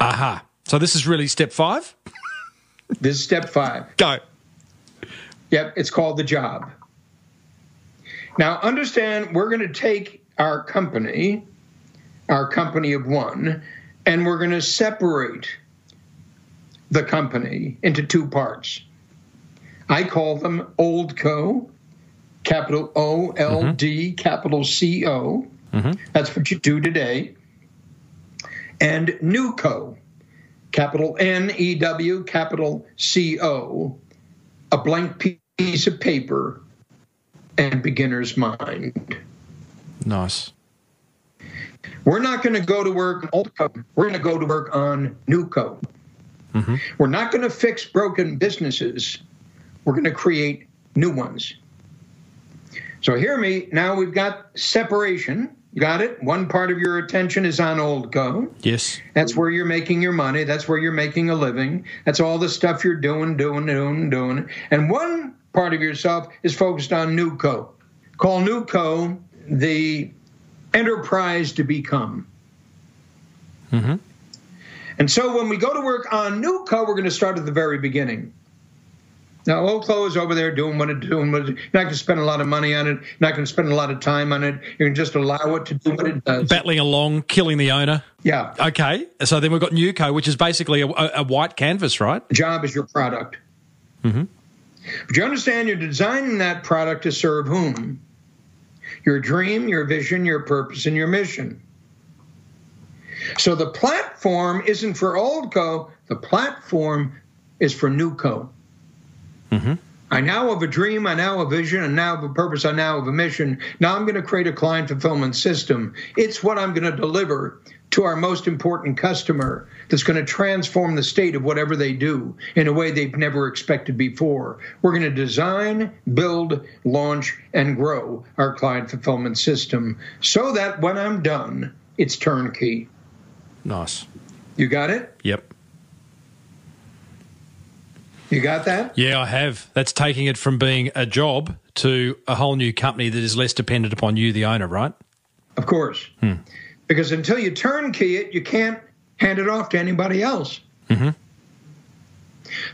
aha. So this is really step five. This is step five. Go. Yep, it's called the job. Now, understand we're going to take our company, our company of one, and we're going to separate the company into two parts. I call them Old Co, capital O L D, mm-hmm. capital C O. Mm-hmm. That's what you do today. And New Co, capital N E W, capital C O, a blank piece of paper and beginner's mind. Nice. We're not going to go to work on Old Co. We're going to go to work on New Co. Mm-hmm. We're not going to fix broken businesses. We're going to create new ones. So hear me. Now we've got separation. Got it? One part of your attention is on Old Co. Yes. That's where you're making your money. That's where you're making a living. That's all the stuff you're doing, doing, doing, doing. And one part of yourself is focused on Newco. Call Newco the enterprise to become. Mm-hmm. And so when we go to work on Newco, we're going to start at the very beginning. Now, Old Co is over there doing what it's doing. What it, you're not going to spend a lot of money on it. You're not going to spend a lot of time on it. Going to just allow it to do what it does. Battling along, killing the owner. Yeah. Okay. So then we've got Newco, which is basically a, a, a white canvas, right? The job is your product. Mm-hmm. But you understand you're designing that product to serve whom? Your dream, your vision, your purpose, and your mission. So the platform isn't for old co, the platform is for new co. Mm-hmm. I now have a dream, I now have a vision, I now have a purpose, I now have a mission. Now I'm going to create a client fulfillment system. It's what I'm going to deliver to our most important customer that's going to transform the state of whatever they do in a way they've never expected before. We're going to design, build, launch, and grow our client fulfillment system so that when I'm done, it's turnkey. Nice. You got it? Yep. You got that? Yeah, I have. That's taking it from being a job to a whole new company that is less dependent upon you, the owner, right? Of course. Hmm. Because until you turnkey it, you can't hand it off to anybody else. Mm-hmm.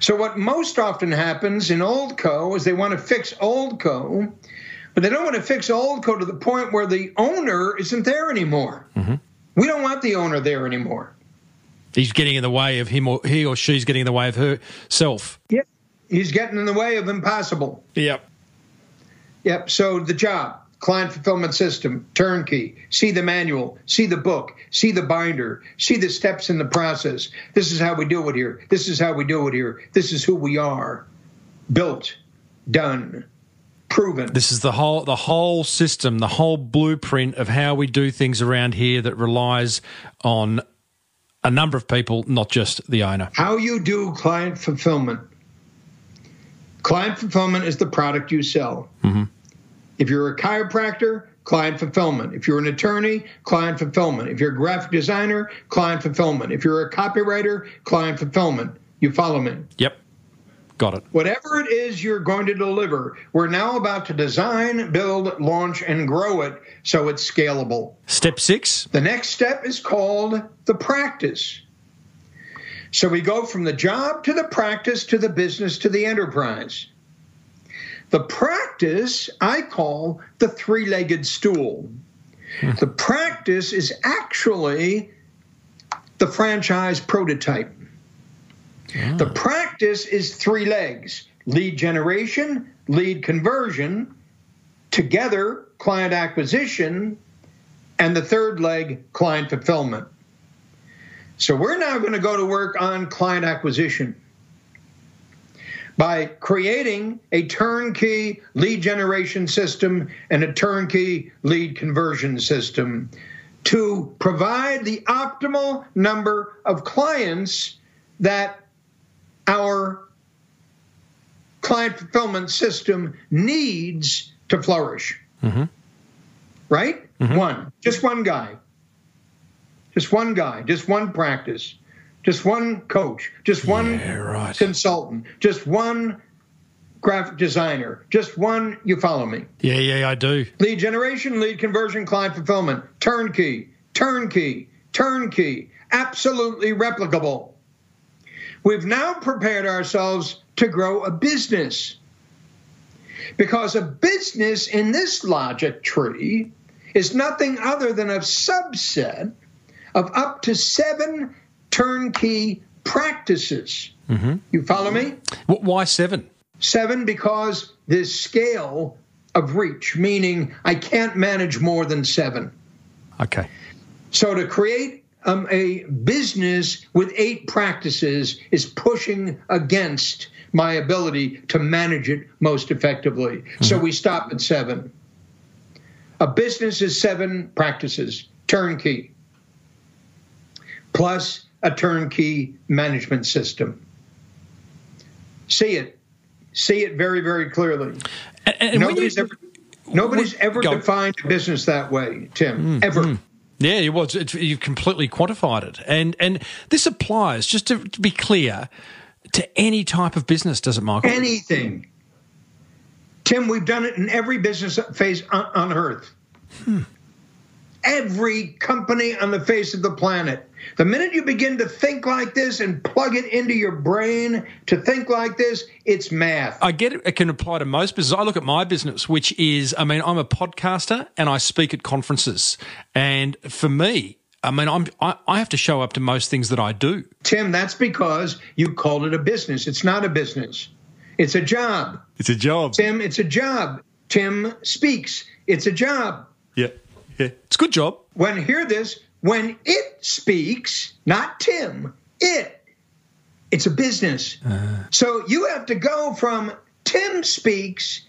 So, what most often happens in Old Co is they want to fix Old Co, but they don't want to fix Old Co to the point where the owner isn't there anymore. Mm-hmm. We don't want the owner there anymore. He's getting in the way of him or he or she's getting in the way of herself. Yep. He's getting in the way of impossible. Yep. Yep. So the job, client fulfillment system, turnkey, see the manual, see the book, see the binder, see the steps in the process. This is how we do it here. This is how we do it here. This is who we are. Built, done, proven. This is the whole the whole system, the whole blueprint of how we do things around here that relies on a number of people, not just the owner. How you do client fulfillment. Client fulfillment is the product you sell. Mm-hmm. If you're a chiropractor, client fulfillment. If you're an attorney, client fulfillment. If you're a graphic designer, client fulfillment. If you're a copywriter, client fulfillment. You follow me? Yep. Got it. Whatever it is you're going to deliver, we're now about to design, build, launch, and grow it so it's scalable. Step six. The next step is called the practice. So we go from the job to the practice to the business to the enterprise. The practice I call the three legged stool. Hmm. The practice is actually the franchise prototype. The ah. practice is three legs lead generation, lead conversion, together client acquisition, and the third leg client fulfillment. So we're now going to go to work on client acquisition by creating a turnkey lead generation system and a turnkey lead conversion system to provide the optimal number of clients that our client fulfillment system needs to flourish. Mm-hmm. Right? Mm-hmm. One, just one guy, just one guy, just one practice, just one coach, just one Yeah, right. consultant, just one graphic designer, just one, you follow me. Yeah, yeah, I do. Lead generation, lead conversion, client fulfillment, turnkey, turnkey, turnkey, absolutely replicable. We've now prepared ourselves to grow a business. Because a business in this logic tree is nothing other than a subset of up to seven turnkey practices. Mm-hmm. You follow me? Why seven? Seven, because there's scale of reach, meaning I can't manage more than seven. Okay. So to create um, a business with eight practices is pushing against my ability to manage it most effectively. So mm-hmm. we stop at seven. A business is seven practices, turnkey, plus a turnkey management system. See it. See it very, very clearly. And, and when you, Nobody's ever nobody's ever Go. defined a business that way, Tim. Mm, ever. Mm. Yeah, it was. It's, you've completely quantified it, and and this applies just to, to be clear to any type of business, does it, Michael? anything. Tim, we've done it in every business phase on, uh, on earth. Hmm. Every company on the face of the planet. The minute you begin to think like this and plug it into your brain to think like this, it's math. I get it. It can apply to most businesses. I look at my business, which is, I mean, I'm a podcaster and I speak at conferences. And for me, I mean, I'm I, I have to show up to most things that I do. Tim, that's because you called it a business. It's not a business, it's a job. It's a job. Tim, it's a job. Tim speaks. It's a job. Yeah, yeah. It's a good job. when hear this when it speaks not tim it it's a business. Uh-huh. So you have to go from tim speaks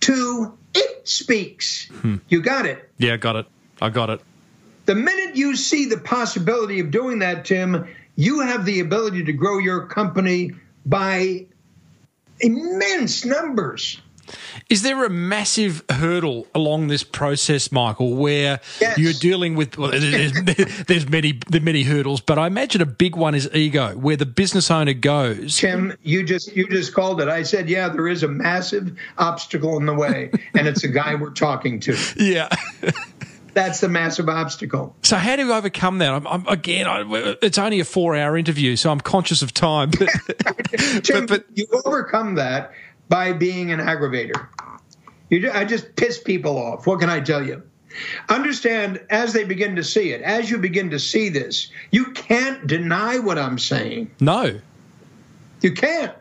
to it speaks. Hmm. You got it. Yeah, I got it. I got it. the minute you see the possibility of doing that tim you have the ability to grow your company by immense numbers Is there a massive hurdle along this process, Michael, where Yes. you're dealing with? Well, there's, there's many, there many hurdles, but I imagine a big one is ego, where the business owner goes. Tim, you just you just called it. I said, yeah, there is a massive obstacle in the way, and it's a guy we're talking to. Yeah. That's the massive obstacle. So how do you overcome that? I'm, I'm again, I, it's only a four-hour interview, so I'm conscious of time. But, Tim, but, but you overcome that by being an aggravator. You, I just piss people off. What can I tell you? Understand as they begin to see it, as you begin to see this, you can't deny what I'm saying. no. You can't.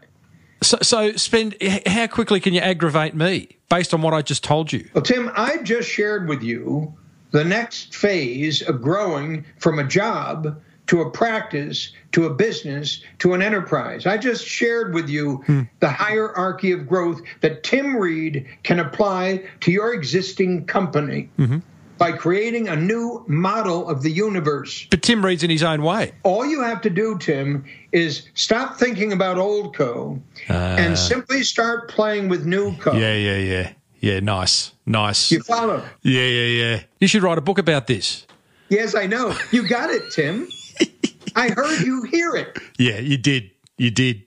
So, so spend. How quickly can you aggravate me based on what I just told you? Well, Tim, I just shared with you the next phase of growing from a job to a practice to a business to an enterprise. I just shared with you hmm. the hierarchy of growth that Tim Reid can apply to your existing company mm-hmm. by creating a new model of the universe. But Tim reads in his own way. All you have to do, Tim, is stop thinking about old co ah. and simply start playing with new co. Yeah, yeah, yeah, Yeah, nice. Nice. You follow? Yeah, yeah, yeah. You should write a book about this. Yes, I know. You got it, Tim. I heard you hear it. Yeah, you did. You did.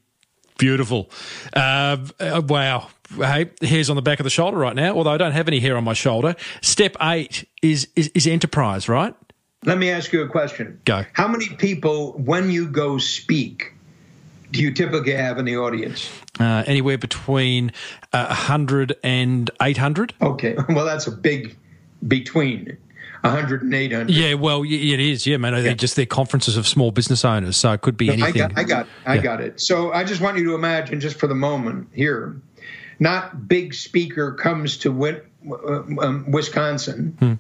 Beautiful. Uh, uh, wow. Hey, hairs on the back of the shoulder right now, although I don't have any hair on my shoulder. Step eight is, is, is enterprise, right? Let me ask you a question. Go. How many people, when you go speak, do you typically have in the audience? Uh, anywhere between uh, 100 and 800. Okay. Well, that's a big between 100 and 800. Yeah, well, it is. Yeah, man. They're just their conferences of small business owners, so it could be I anything. got, I got, I got it. So I just want you to imagine, just for the moment here, not big speaker comes to Win, um, Wisconsin,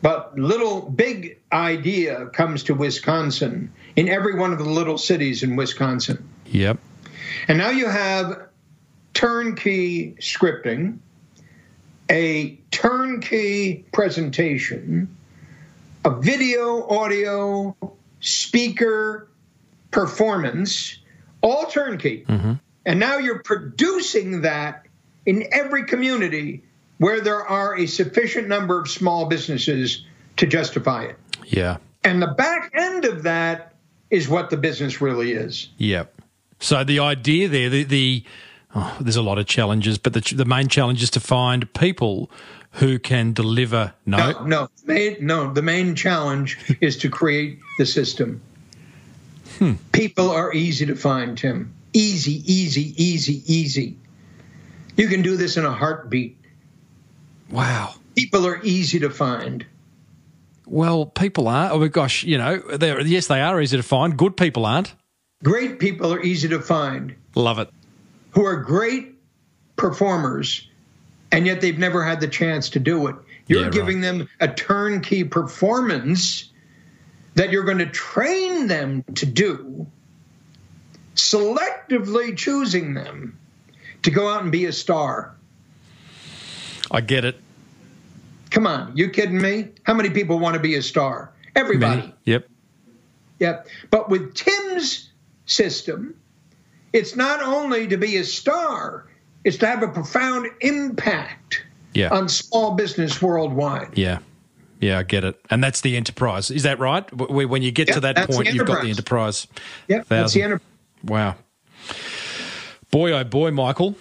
but little big idea comes to Wisconsin in every one of the little cities in Wisconsin. Yep. And now you have turnkey scripting, a turnkey presentation, a video, audio, speaker, performance, all turnkey. Mm-hmm. And now you're producing that in every community where there are a sufficient number of small businesses to justify it. Yeah. And the back end of that is what the business really is. Yep. So the idea there, the, the oh, there's a lot of challenges, but the, the main challenge is to find people who can deliver. No, No, no, main, no. The main challenge is to create the system. Hmm. People are easy to find, Tim. Easy, easy, easy, easy. You can do this in a heartbeat. wow. People are easy to find. Well, people are. Oh my gosh, you know, they're yes, they are easy to find. Good people aren't. Great people are easy to find Love it. Who are great performers, and yet they've never had the chance to do it. You're Yeah, right. giving them a turnkey performance that you're going to train them to do, selectively choosing them to go out and be a star. I get it. Come on, you kidding me? How many people want to be a star? Everybody. Many. Yep. Yep. But with Tim's system, it's not only to be a star, it's to have a profound impact Yeah. on small business worldwide. yeah. Yeah, I get it. And that's the enterprise. Is that right? When you get Yeah, to that point, you've got the enterprise. Yep. That's the enterprise. Wow. Boy, oh boy, Michael.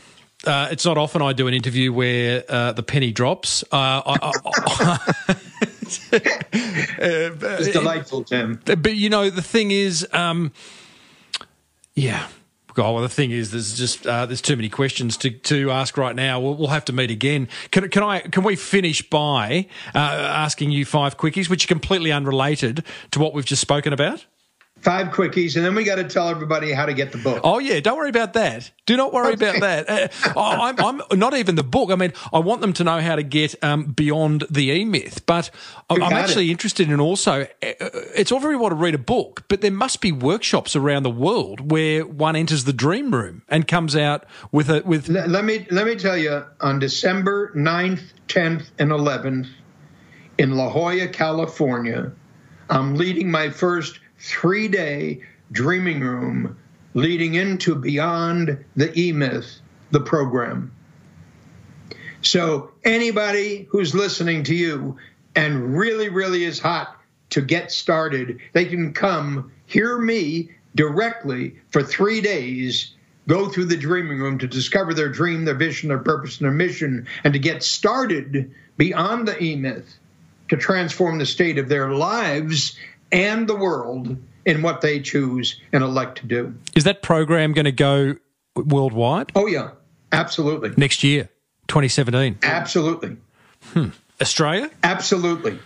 Uh, it's not often I do an interview where uh, the penny drops. Uh, I, I, It's delightful, Tim. but you know, the thing is, um, yeah. Oh, well, the thing is, there's just uh, there's too many questions to, to ask right now. We'll, we'll have to meet again. Can, can I? Can we finish by uh, asking you five quickies, which are completely unrelated to what we've just spoken about? Five quickies, and then we got to tell everybody how to get the book. Oh yeah, don't worry about that. Do not worry Okay. about that. Uh, I- I'm, I'm not even the book. I mean, I want them to know how to get um, beyond the E Myth, but I- I'm actually it. interested in also. uh, It's all very well to read a book, but there must be workshops around the world where one enters the dream room and comes out with a with. Let, let me let me tell you, on December 9th, 10th, and 11th in La Jolla, California, I'm leading my first three day dreaming room leading into Beyond the E Myth, the program. So, anybody who's listening to you and really, really is hot to get started, they can come hear me directly for three days, go through the dreaming room to discover their dream, their vision, their purpose, and their mission, and to get started beyond the E myth to transform the state of their lives and the world in what they choose and elect to do. Is that program going to go worldwide Oh, yeah, absolutely. next year, 2017? Absolutely. Australia, Absolutely.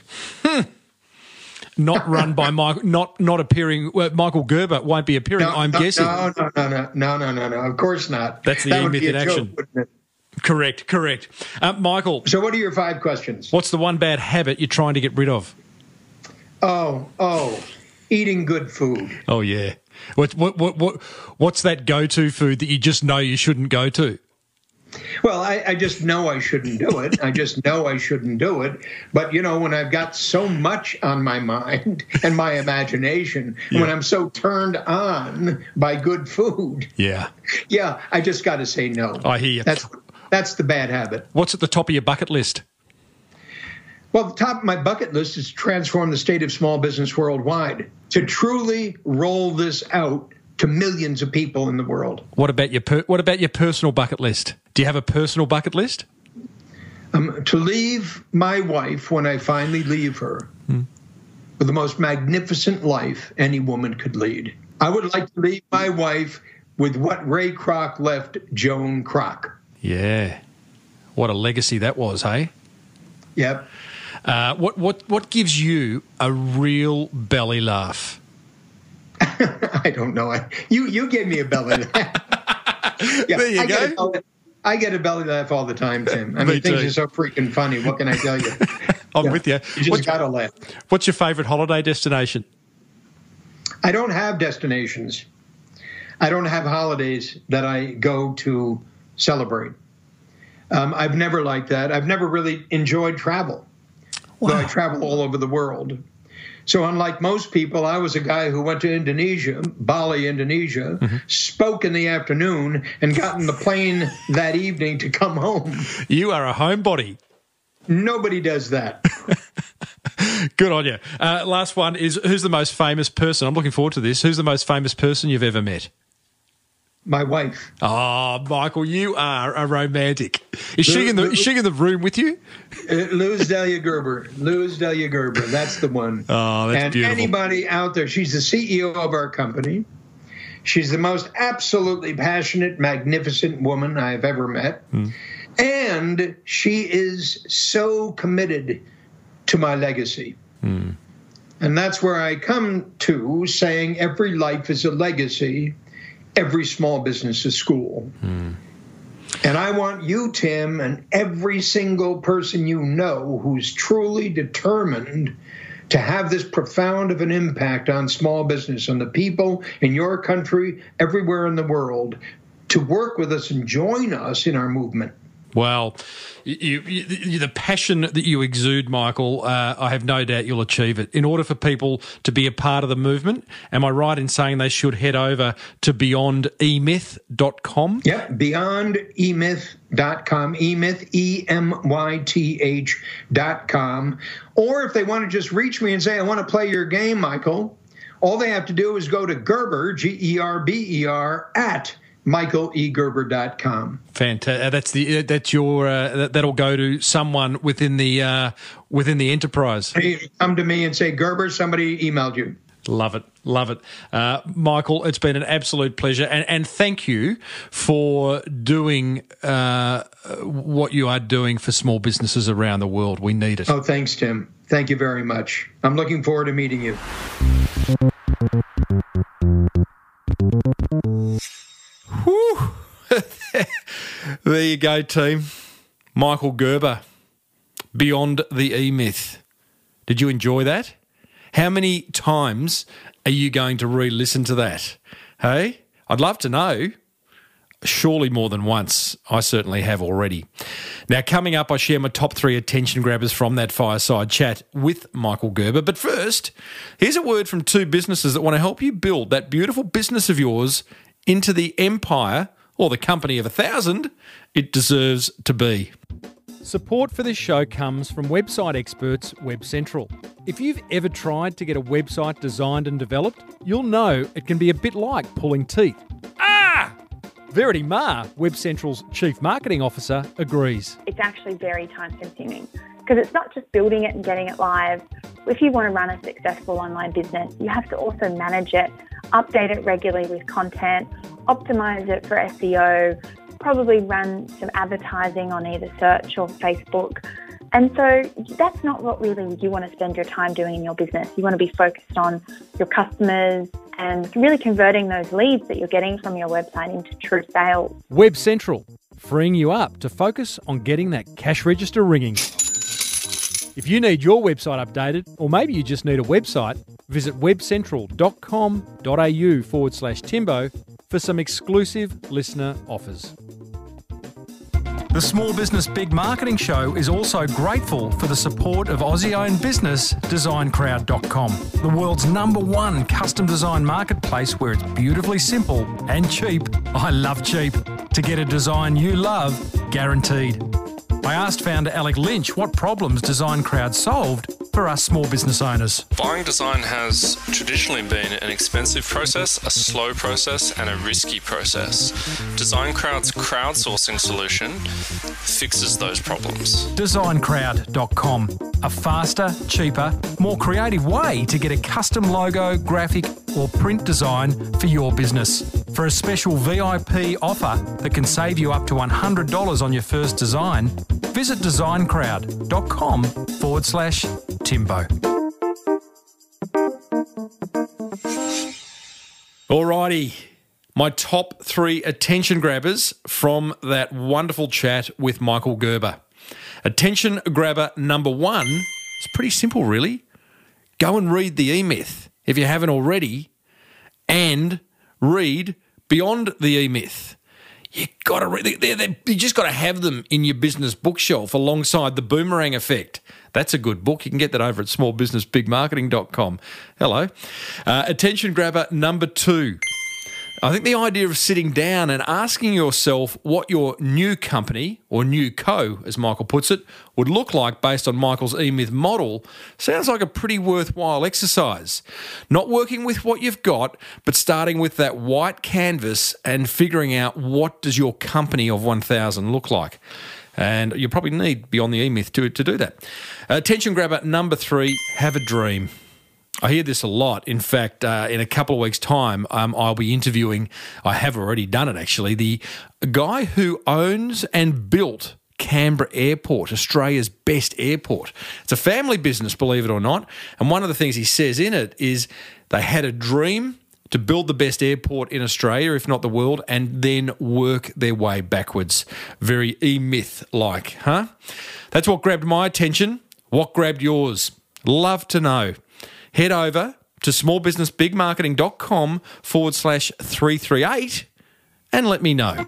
not run by Michael, not not appearing. Well, Michael Gerber won't be appearing. I'm no, guessing. No, no, no, no, no, no, no, no. Of course not. That's the That E-myth in a joke, action. Correct, correct. Uh, Michael, So, what are your five questions? what's the one bad habit you're trying to get rid of? Oh, oh, eating good food. Oh yeah. What what what what what's that go-to food that you just know you shouldn't go to? Well, I, I just know I shouldn't do it. I just know I shouldn't do it. But you know, when I've got so much on my mind and my imagination, and when I'm so turned on by good food, Yeah. yeah, I just got to say no. I hear you. That's That's the bad habit. What's at the top of your bucket list? Well, the top of my bucket list is to transform the state of small business worldwide, to truly roll this out to millions of people in the world. What about your per- What about your personal bucket list? Do you have a personal bucket list? Um, to leave my wife when I finally leave her with the most magnificent life any woman could lead. I would like to leave my wife with what Ray Kroc left Joan Kroc. Yeah. What a legacy that was, hey? Yep. Uh, what what what gives you a real belly laugh? I don't know. I- You you gave me a belly laugh. Yeah, There you I Get a go. belly, I get a belly laugh all the time, Tim. I Me mean, things too. are so freaking funny. What can I tell you? I'm Yeah, with you. You just What's, gotta laugh. what's your favourite holiday destination? I don't have destinations. I don't have holidays that I go to celebrate. Um, I've never liked that. I've never really enjoyed travel. Though I travel all over the world. So, unlike most people, I was a guy who went to Indonesia, Bali, Indonesia, spoke in the afternoon, and got on the plane that evening to come home. You are a homebody. Nobody does that. Good on you. Uh, last one is who's the most famous person? I'm looking forward to this. Who's the most famous person you've ever met? My wife. Oh, Michael, you are a romantic. Is she in the is she in the room with you? Uh, Luz Delia Gerber. Luz Delia Gerber. That's the one. Oh, that's and beautiful. anybody out there, she's the CEO of our company. She's the most absolutely passionate, magnificent woman I've ever met. Hmm. And she is so committed to my legacy. Hmm. And that's where I come to saying every life is a legacy, every small business is school. Hmm. And I want you, Tim, and every single person you know who's truly determined to have this profound of an impact on small business and the people in your country, everywhere in the world, to work with us and join us in our movement. Well, you, you, the passion that you exude, Michael, uh, I have no doubt you'll achieve it. In order for people to be a part of the movement, am I right in saying they should head over to beyondemyth.com? Yep, beyondemyth.com, emyth, E M Y T H dot com. Or if they want to just reach me and say, I want to play your game, Michael, all they have to do is go to Gerber, G E R B E R, at michaelegerber.com. Fantastic. That's the that's your uh, that, that'll go to someone within the uh, within the enterprise. Hey, Come to me and say, Gerber, somebody emailed you. Love it, love it, uh, Michael. It's been an absolute pleasure, and and thank you for doing uh, what you are doing for small businesses around the world. We need it. Oh, thanks, Tim. Thank you very much. I'm looking forward to meeting you. There you go, team. Michael Gerber, Beyond the E Myth. Did you enjoy that? How many times are you going to re listen to that? Hey, I'd love to know. Surely more than once. I certainly have already. Now, coming up, I share my top three attention grabbers from that fireside chat with Michael Gerber. But first, here's a word from two businesses that want to help you build that beautiful business of yours into the empire or the company of a thousand it deserves to be. Support for this show comes from website experts Web Central. If you've ever tried to get a website designed and developed, you'll know it can be a bit like pulling teeth. Ah! Verity Ma, Web Central's Chief Marketing Officer, agrees. it's actually very time consuming because it's not just building it and getting it live. If you want to run a successful online business, you have to also manage it, update it regularly with content, optimize it for SEO, probably run some advertising on either search or Facebook. And so that's not what really you want to spend your time doing in your business. You want to be focused on your customers and really converting those leads that you're getting from your website into true sales. Web Central, freeing you up to focus on getting that cash register ringing. If you need your website updated, or maybe you just need a website, visit webcentral.com.au forward slash Timbo for some exclusive listener offers. The Small Business Big Marketing Show is also grateful for the support of Aussie owned business DesignCrowd.com, the world's number one custom design marketplace where it's beautifully simple and cheap. I love cheap. to get a design you love guaranteed. I asked founder Alec Lynch what problems Design Crowd solved for us small business owners. Buying design has traditionally been an expensive process, a slow process, and a risky process. Design Crowd's crowdsourcing solution fixes those problems. DesignCrowd.com, a faster, cheaper, more creative way to get a custom logo, graphic, or print design for your business. For a special VIP offer that can save you up to $100 on your first design, visit designcrowd.com forward slash Timbo. Alrighty, my top three attention grabbers from that wonderful chat with Michael Gerber. Attention grabber number one is pretty simple, really. Go and read the E Myth if you haven't already, and read Beyond the E Myth. You got to read. They're, they're, you just got to have them in your business bookshelf alongside the Boomerang Effect. That's a good book. You can get that over at smallbusinessbigmarketing.com. Hello. Uh, attention grabber number two. I think the idea of sitting down and asking yourself what your new company or new co, as Michael puts it, would look like based on Michael's eMyth model sounds like a pretty worthwhile exercise. Not working with what you've got, but starting with that white canvas and figuring out what does your company of 1000 look like. And you probably need Beyond the eMyth to, to do that. Uh, attention grabber number three have a dream. I hear this a lot. In fact, uh, in a couple of weeks' time, um, I'll be interviewing, I have already done it actually, the guy who owns and built Canberra Airport, Australia's best airport. It's a family business, believe it or not. And one of the things he says in it is they had a dream to build the best airport in Australia, if not the world, and then work their way backwards. Very e myth like, huh? That's what grabbed my attention. What grabbed yours? Love to know head over to smallbusinessbigmarketing.com forward slash 338 and let me know.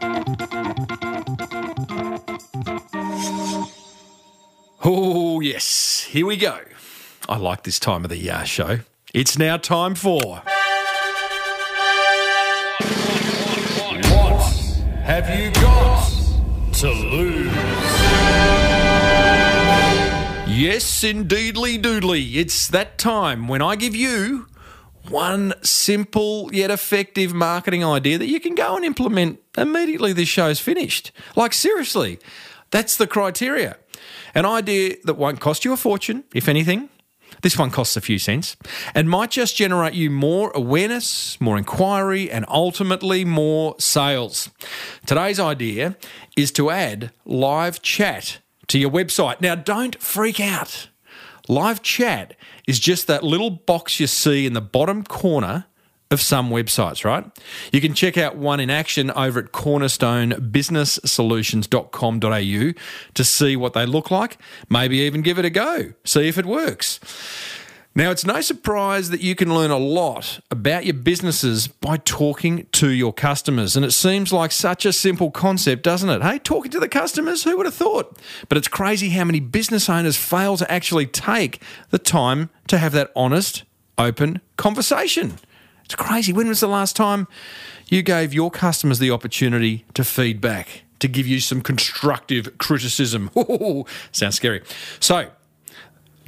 Oh, yes, here we go. I like this time of the uh, show. It's now time for. What have you got to lose? Yes, indeedly doodly. It's that time when I give you one simple yet effective marketing idea that you can go and implement immediately this show's finished. Like, seriously, that's the criteria. An idea that won't cost you a fortune, if anything. This one costs a few cents and might just generate you more awareness, more inquiry, and ultimately more sales. Today's idea is to add live chat to your website. Now, don't freak out. Live chat is just that little box you see in the bottom corner of some websites, right? You can check out one in action over at cornerstonebusinesssolutions.com.au to see what they look like, maybe even give it a go, see if it works. Now, it's no surprise that you can learn a lot about your businesses by talking to your customers. And it seems like such a simple concept, doesn't it? Hey, talking to the customers, who would have thought? But it's crazy how many business owners fail to actually take the time to have that honest, open conversation. It's crazy. When was the last time you gave your customers the opportunity to feedback, to give you some constructive criticism? Ooh, sounds scary. So,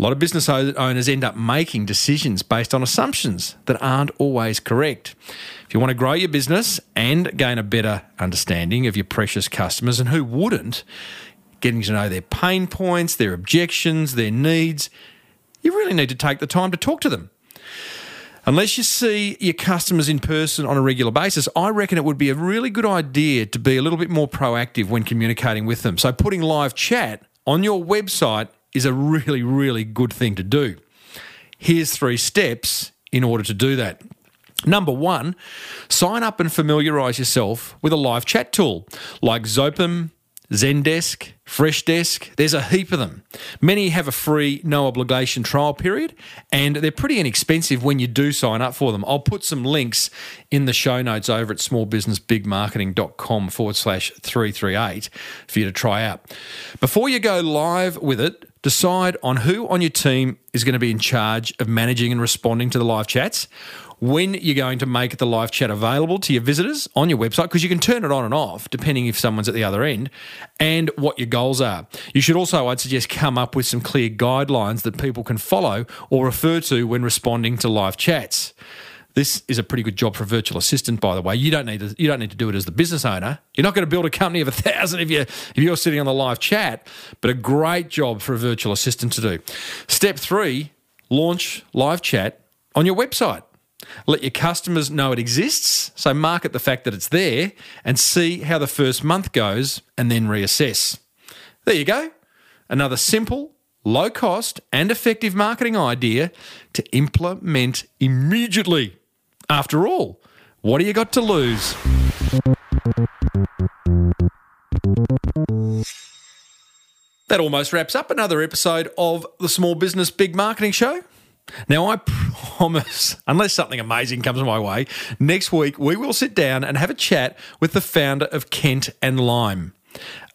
a lot of business owners end up making decisions based on assumptions that aren't always correct. If you want to grow your business and gain a better understanding of your precious customers, and who wouldn't, getting to know their pain points, their objections, their needs, you really need to take the time to talk to them. Unless you see your customers in person on a regular basis, I reckon it would be a really good idea to be a little bit more proactive when communicating with them. So, putting live chat on your website is a really, really good thing to do. Here's three steps in order to do that. Number one, sign up and familiarize yourself with a live chat tool like Zopim, Zendesk, Freshdesk, there's a heap of them. Many have a free, no obligation trial period, and they're pretty inexpensive when you do sign up for them. I'll put some links in the show notes over at smallbusinessbigmarketing.com forward slash 338 for you to try out. Before you go live with it, decide on who on your team is going to be in charge of managing and responding to the live chats, when you're going to make the live chat available to your visitors on your website, because you can turn it on and off depending if someone's at the other end, and what your goals are. You should also, I'd suggest, come up with some clear guidelines that people can follow or refer to when responding to live chats. This is a pretty good job for a virtual assistant, by the way. You don't need to, you don't need to do it as the business owner. You're not going to build a company of a thousand if you if you're sitting on the live chat, but a great job for a virtual assistant to do. Step three: launch live chat on your website. Let your customers know it exists, so market the fact that it's there and see how the first month goes and then reassess. There you go. Another simple, low cost, and effective marketing idea to implement immediately. After all, what do you got to lose? That almost wraps up another episode of the Small Business Big Marketing Show. Now, I promise, unless something amazing comes my way, next week we will sit down and have a chat with the founder of Kent and Lime.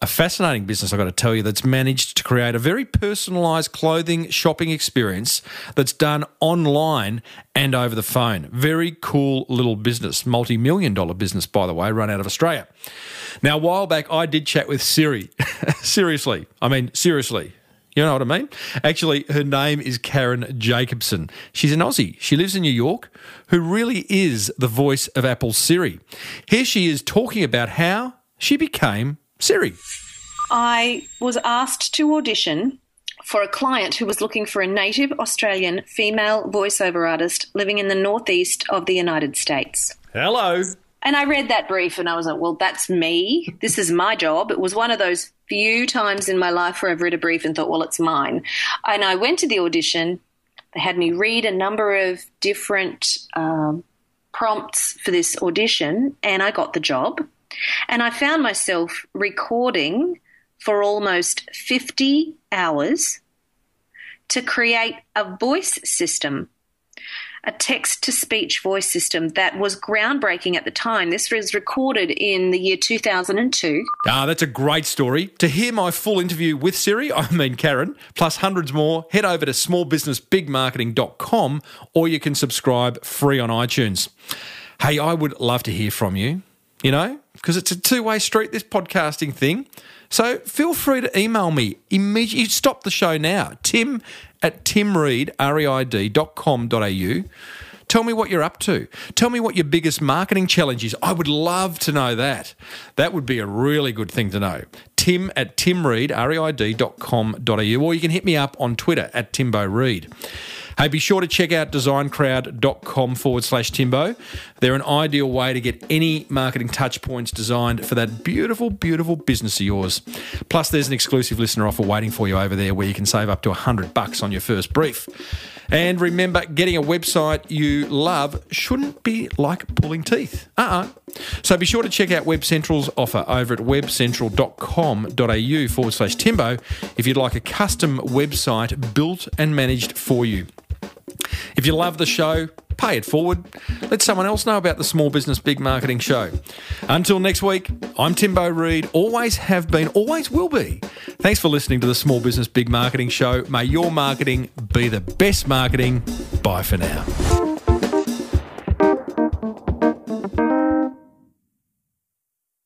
A fascinating business, I've got to tell you, that's managed to create a very personalised clothing shopping experience that's done online and over the phone. Very cool little business, multi million dollar business, by the way, run out of Australia. Now, a while back, I did chat with Siri. seriously. I mean, seriously. You know what I mean? Actually, her name is Karen Jacobsen. She's an Aussie. She lives in New York, who really is the voice of Apple's Siri. Here she is talking about how she became Siri. I was asked to audition for a client who was looking for a native Australian female voiceover artist living in the northeast of the United States. Hello. And I read that brief and I was like, well, that's me. This is my job. It was one of those few times in my life where I've read a brief and thought, well, it's mine. And I went to the audition. They had me read a number of different um, prompts for this audition, and I got the job. And I found myself recording for almost 50 hours to create a voice system, a text to speech voice system that was groundbreaking at the time. This was recorded in the year 2002. Ah, that's a great story. To hear my full interview with Siri, I mean Karen, plus hundreds more, head over to smallbusinessbigmarketing.com or you can subscribe free on iTunes. Hey, I would love to hear from you, you know, because it's a two way street, this podcasting thing. So feel free to email me immediately. Stop the show now. Tim at timreid.com.au. Tell me what you're up to. Tell me what your biggest marketing challenge is. I would love to know that. That would be a really good thing to know. Tim at timreid.com.au, or you can hit me up on Twitter at Timbo Reid. Hey, be sure to check out designcrowd.com forward slash Timbo. They're an ideal way to get any marketing touch points designed for that beautiful, beautiful business of yours. Plus, there's an exclusive listener offer waiting for you over there where you can save up to 100 bucks on your first brief. And remember, getting a website you love shouldn't be like pulling teeth. Uh uh So be sure to check out Web Central's offer over at webcentral.com.au forward slash Timbo if you'd like a custom website built and managed for you. If you love the show, pay it forward. Let someone else know about the Small Business Big Marketing Show. Until next week, I'm Timbo Reid, always have been, always will be. Thanks for listening to the Small Business Big Marketing Show. May your marketing be the best marketing. Bye for now.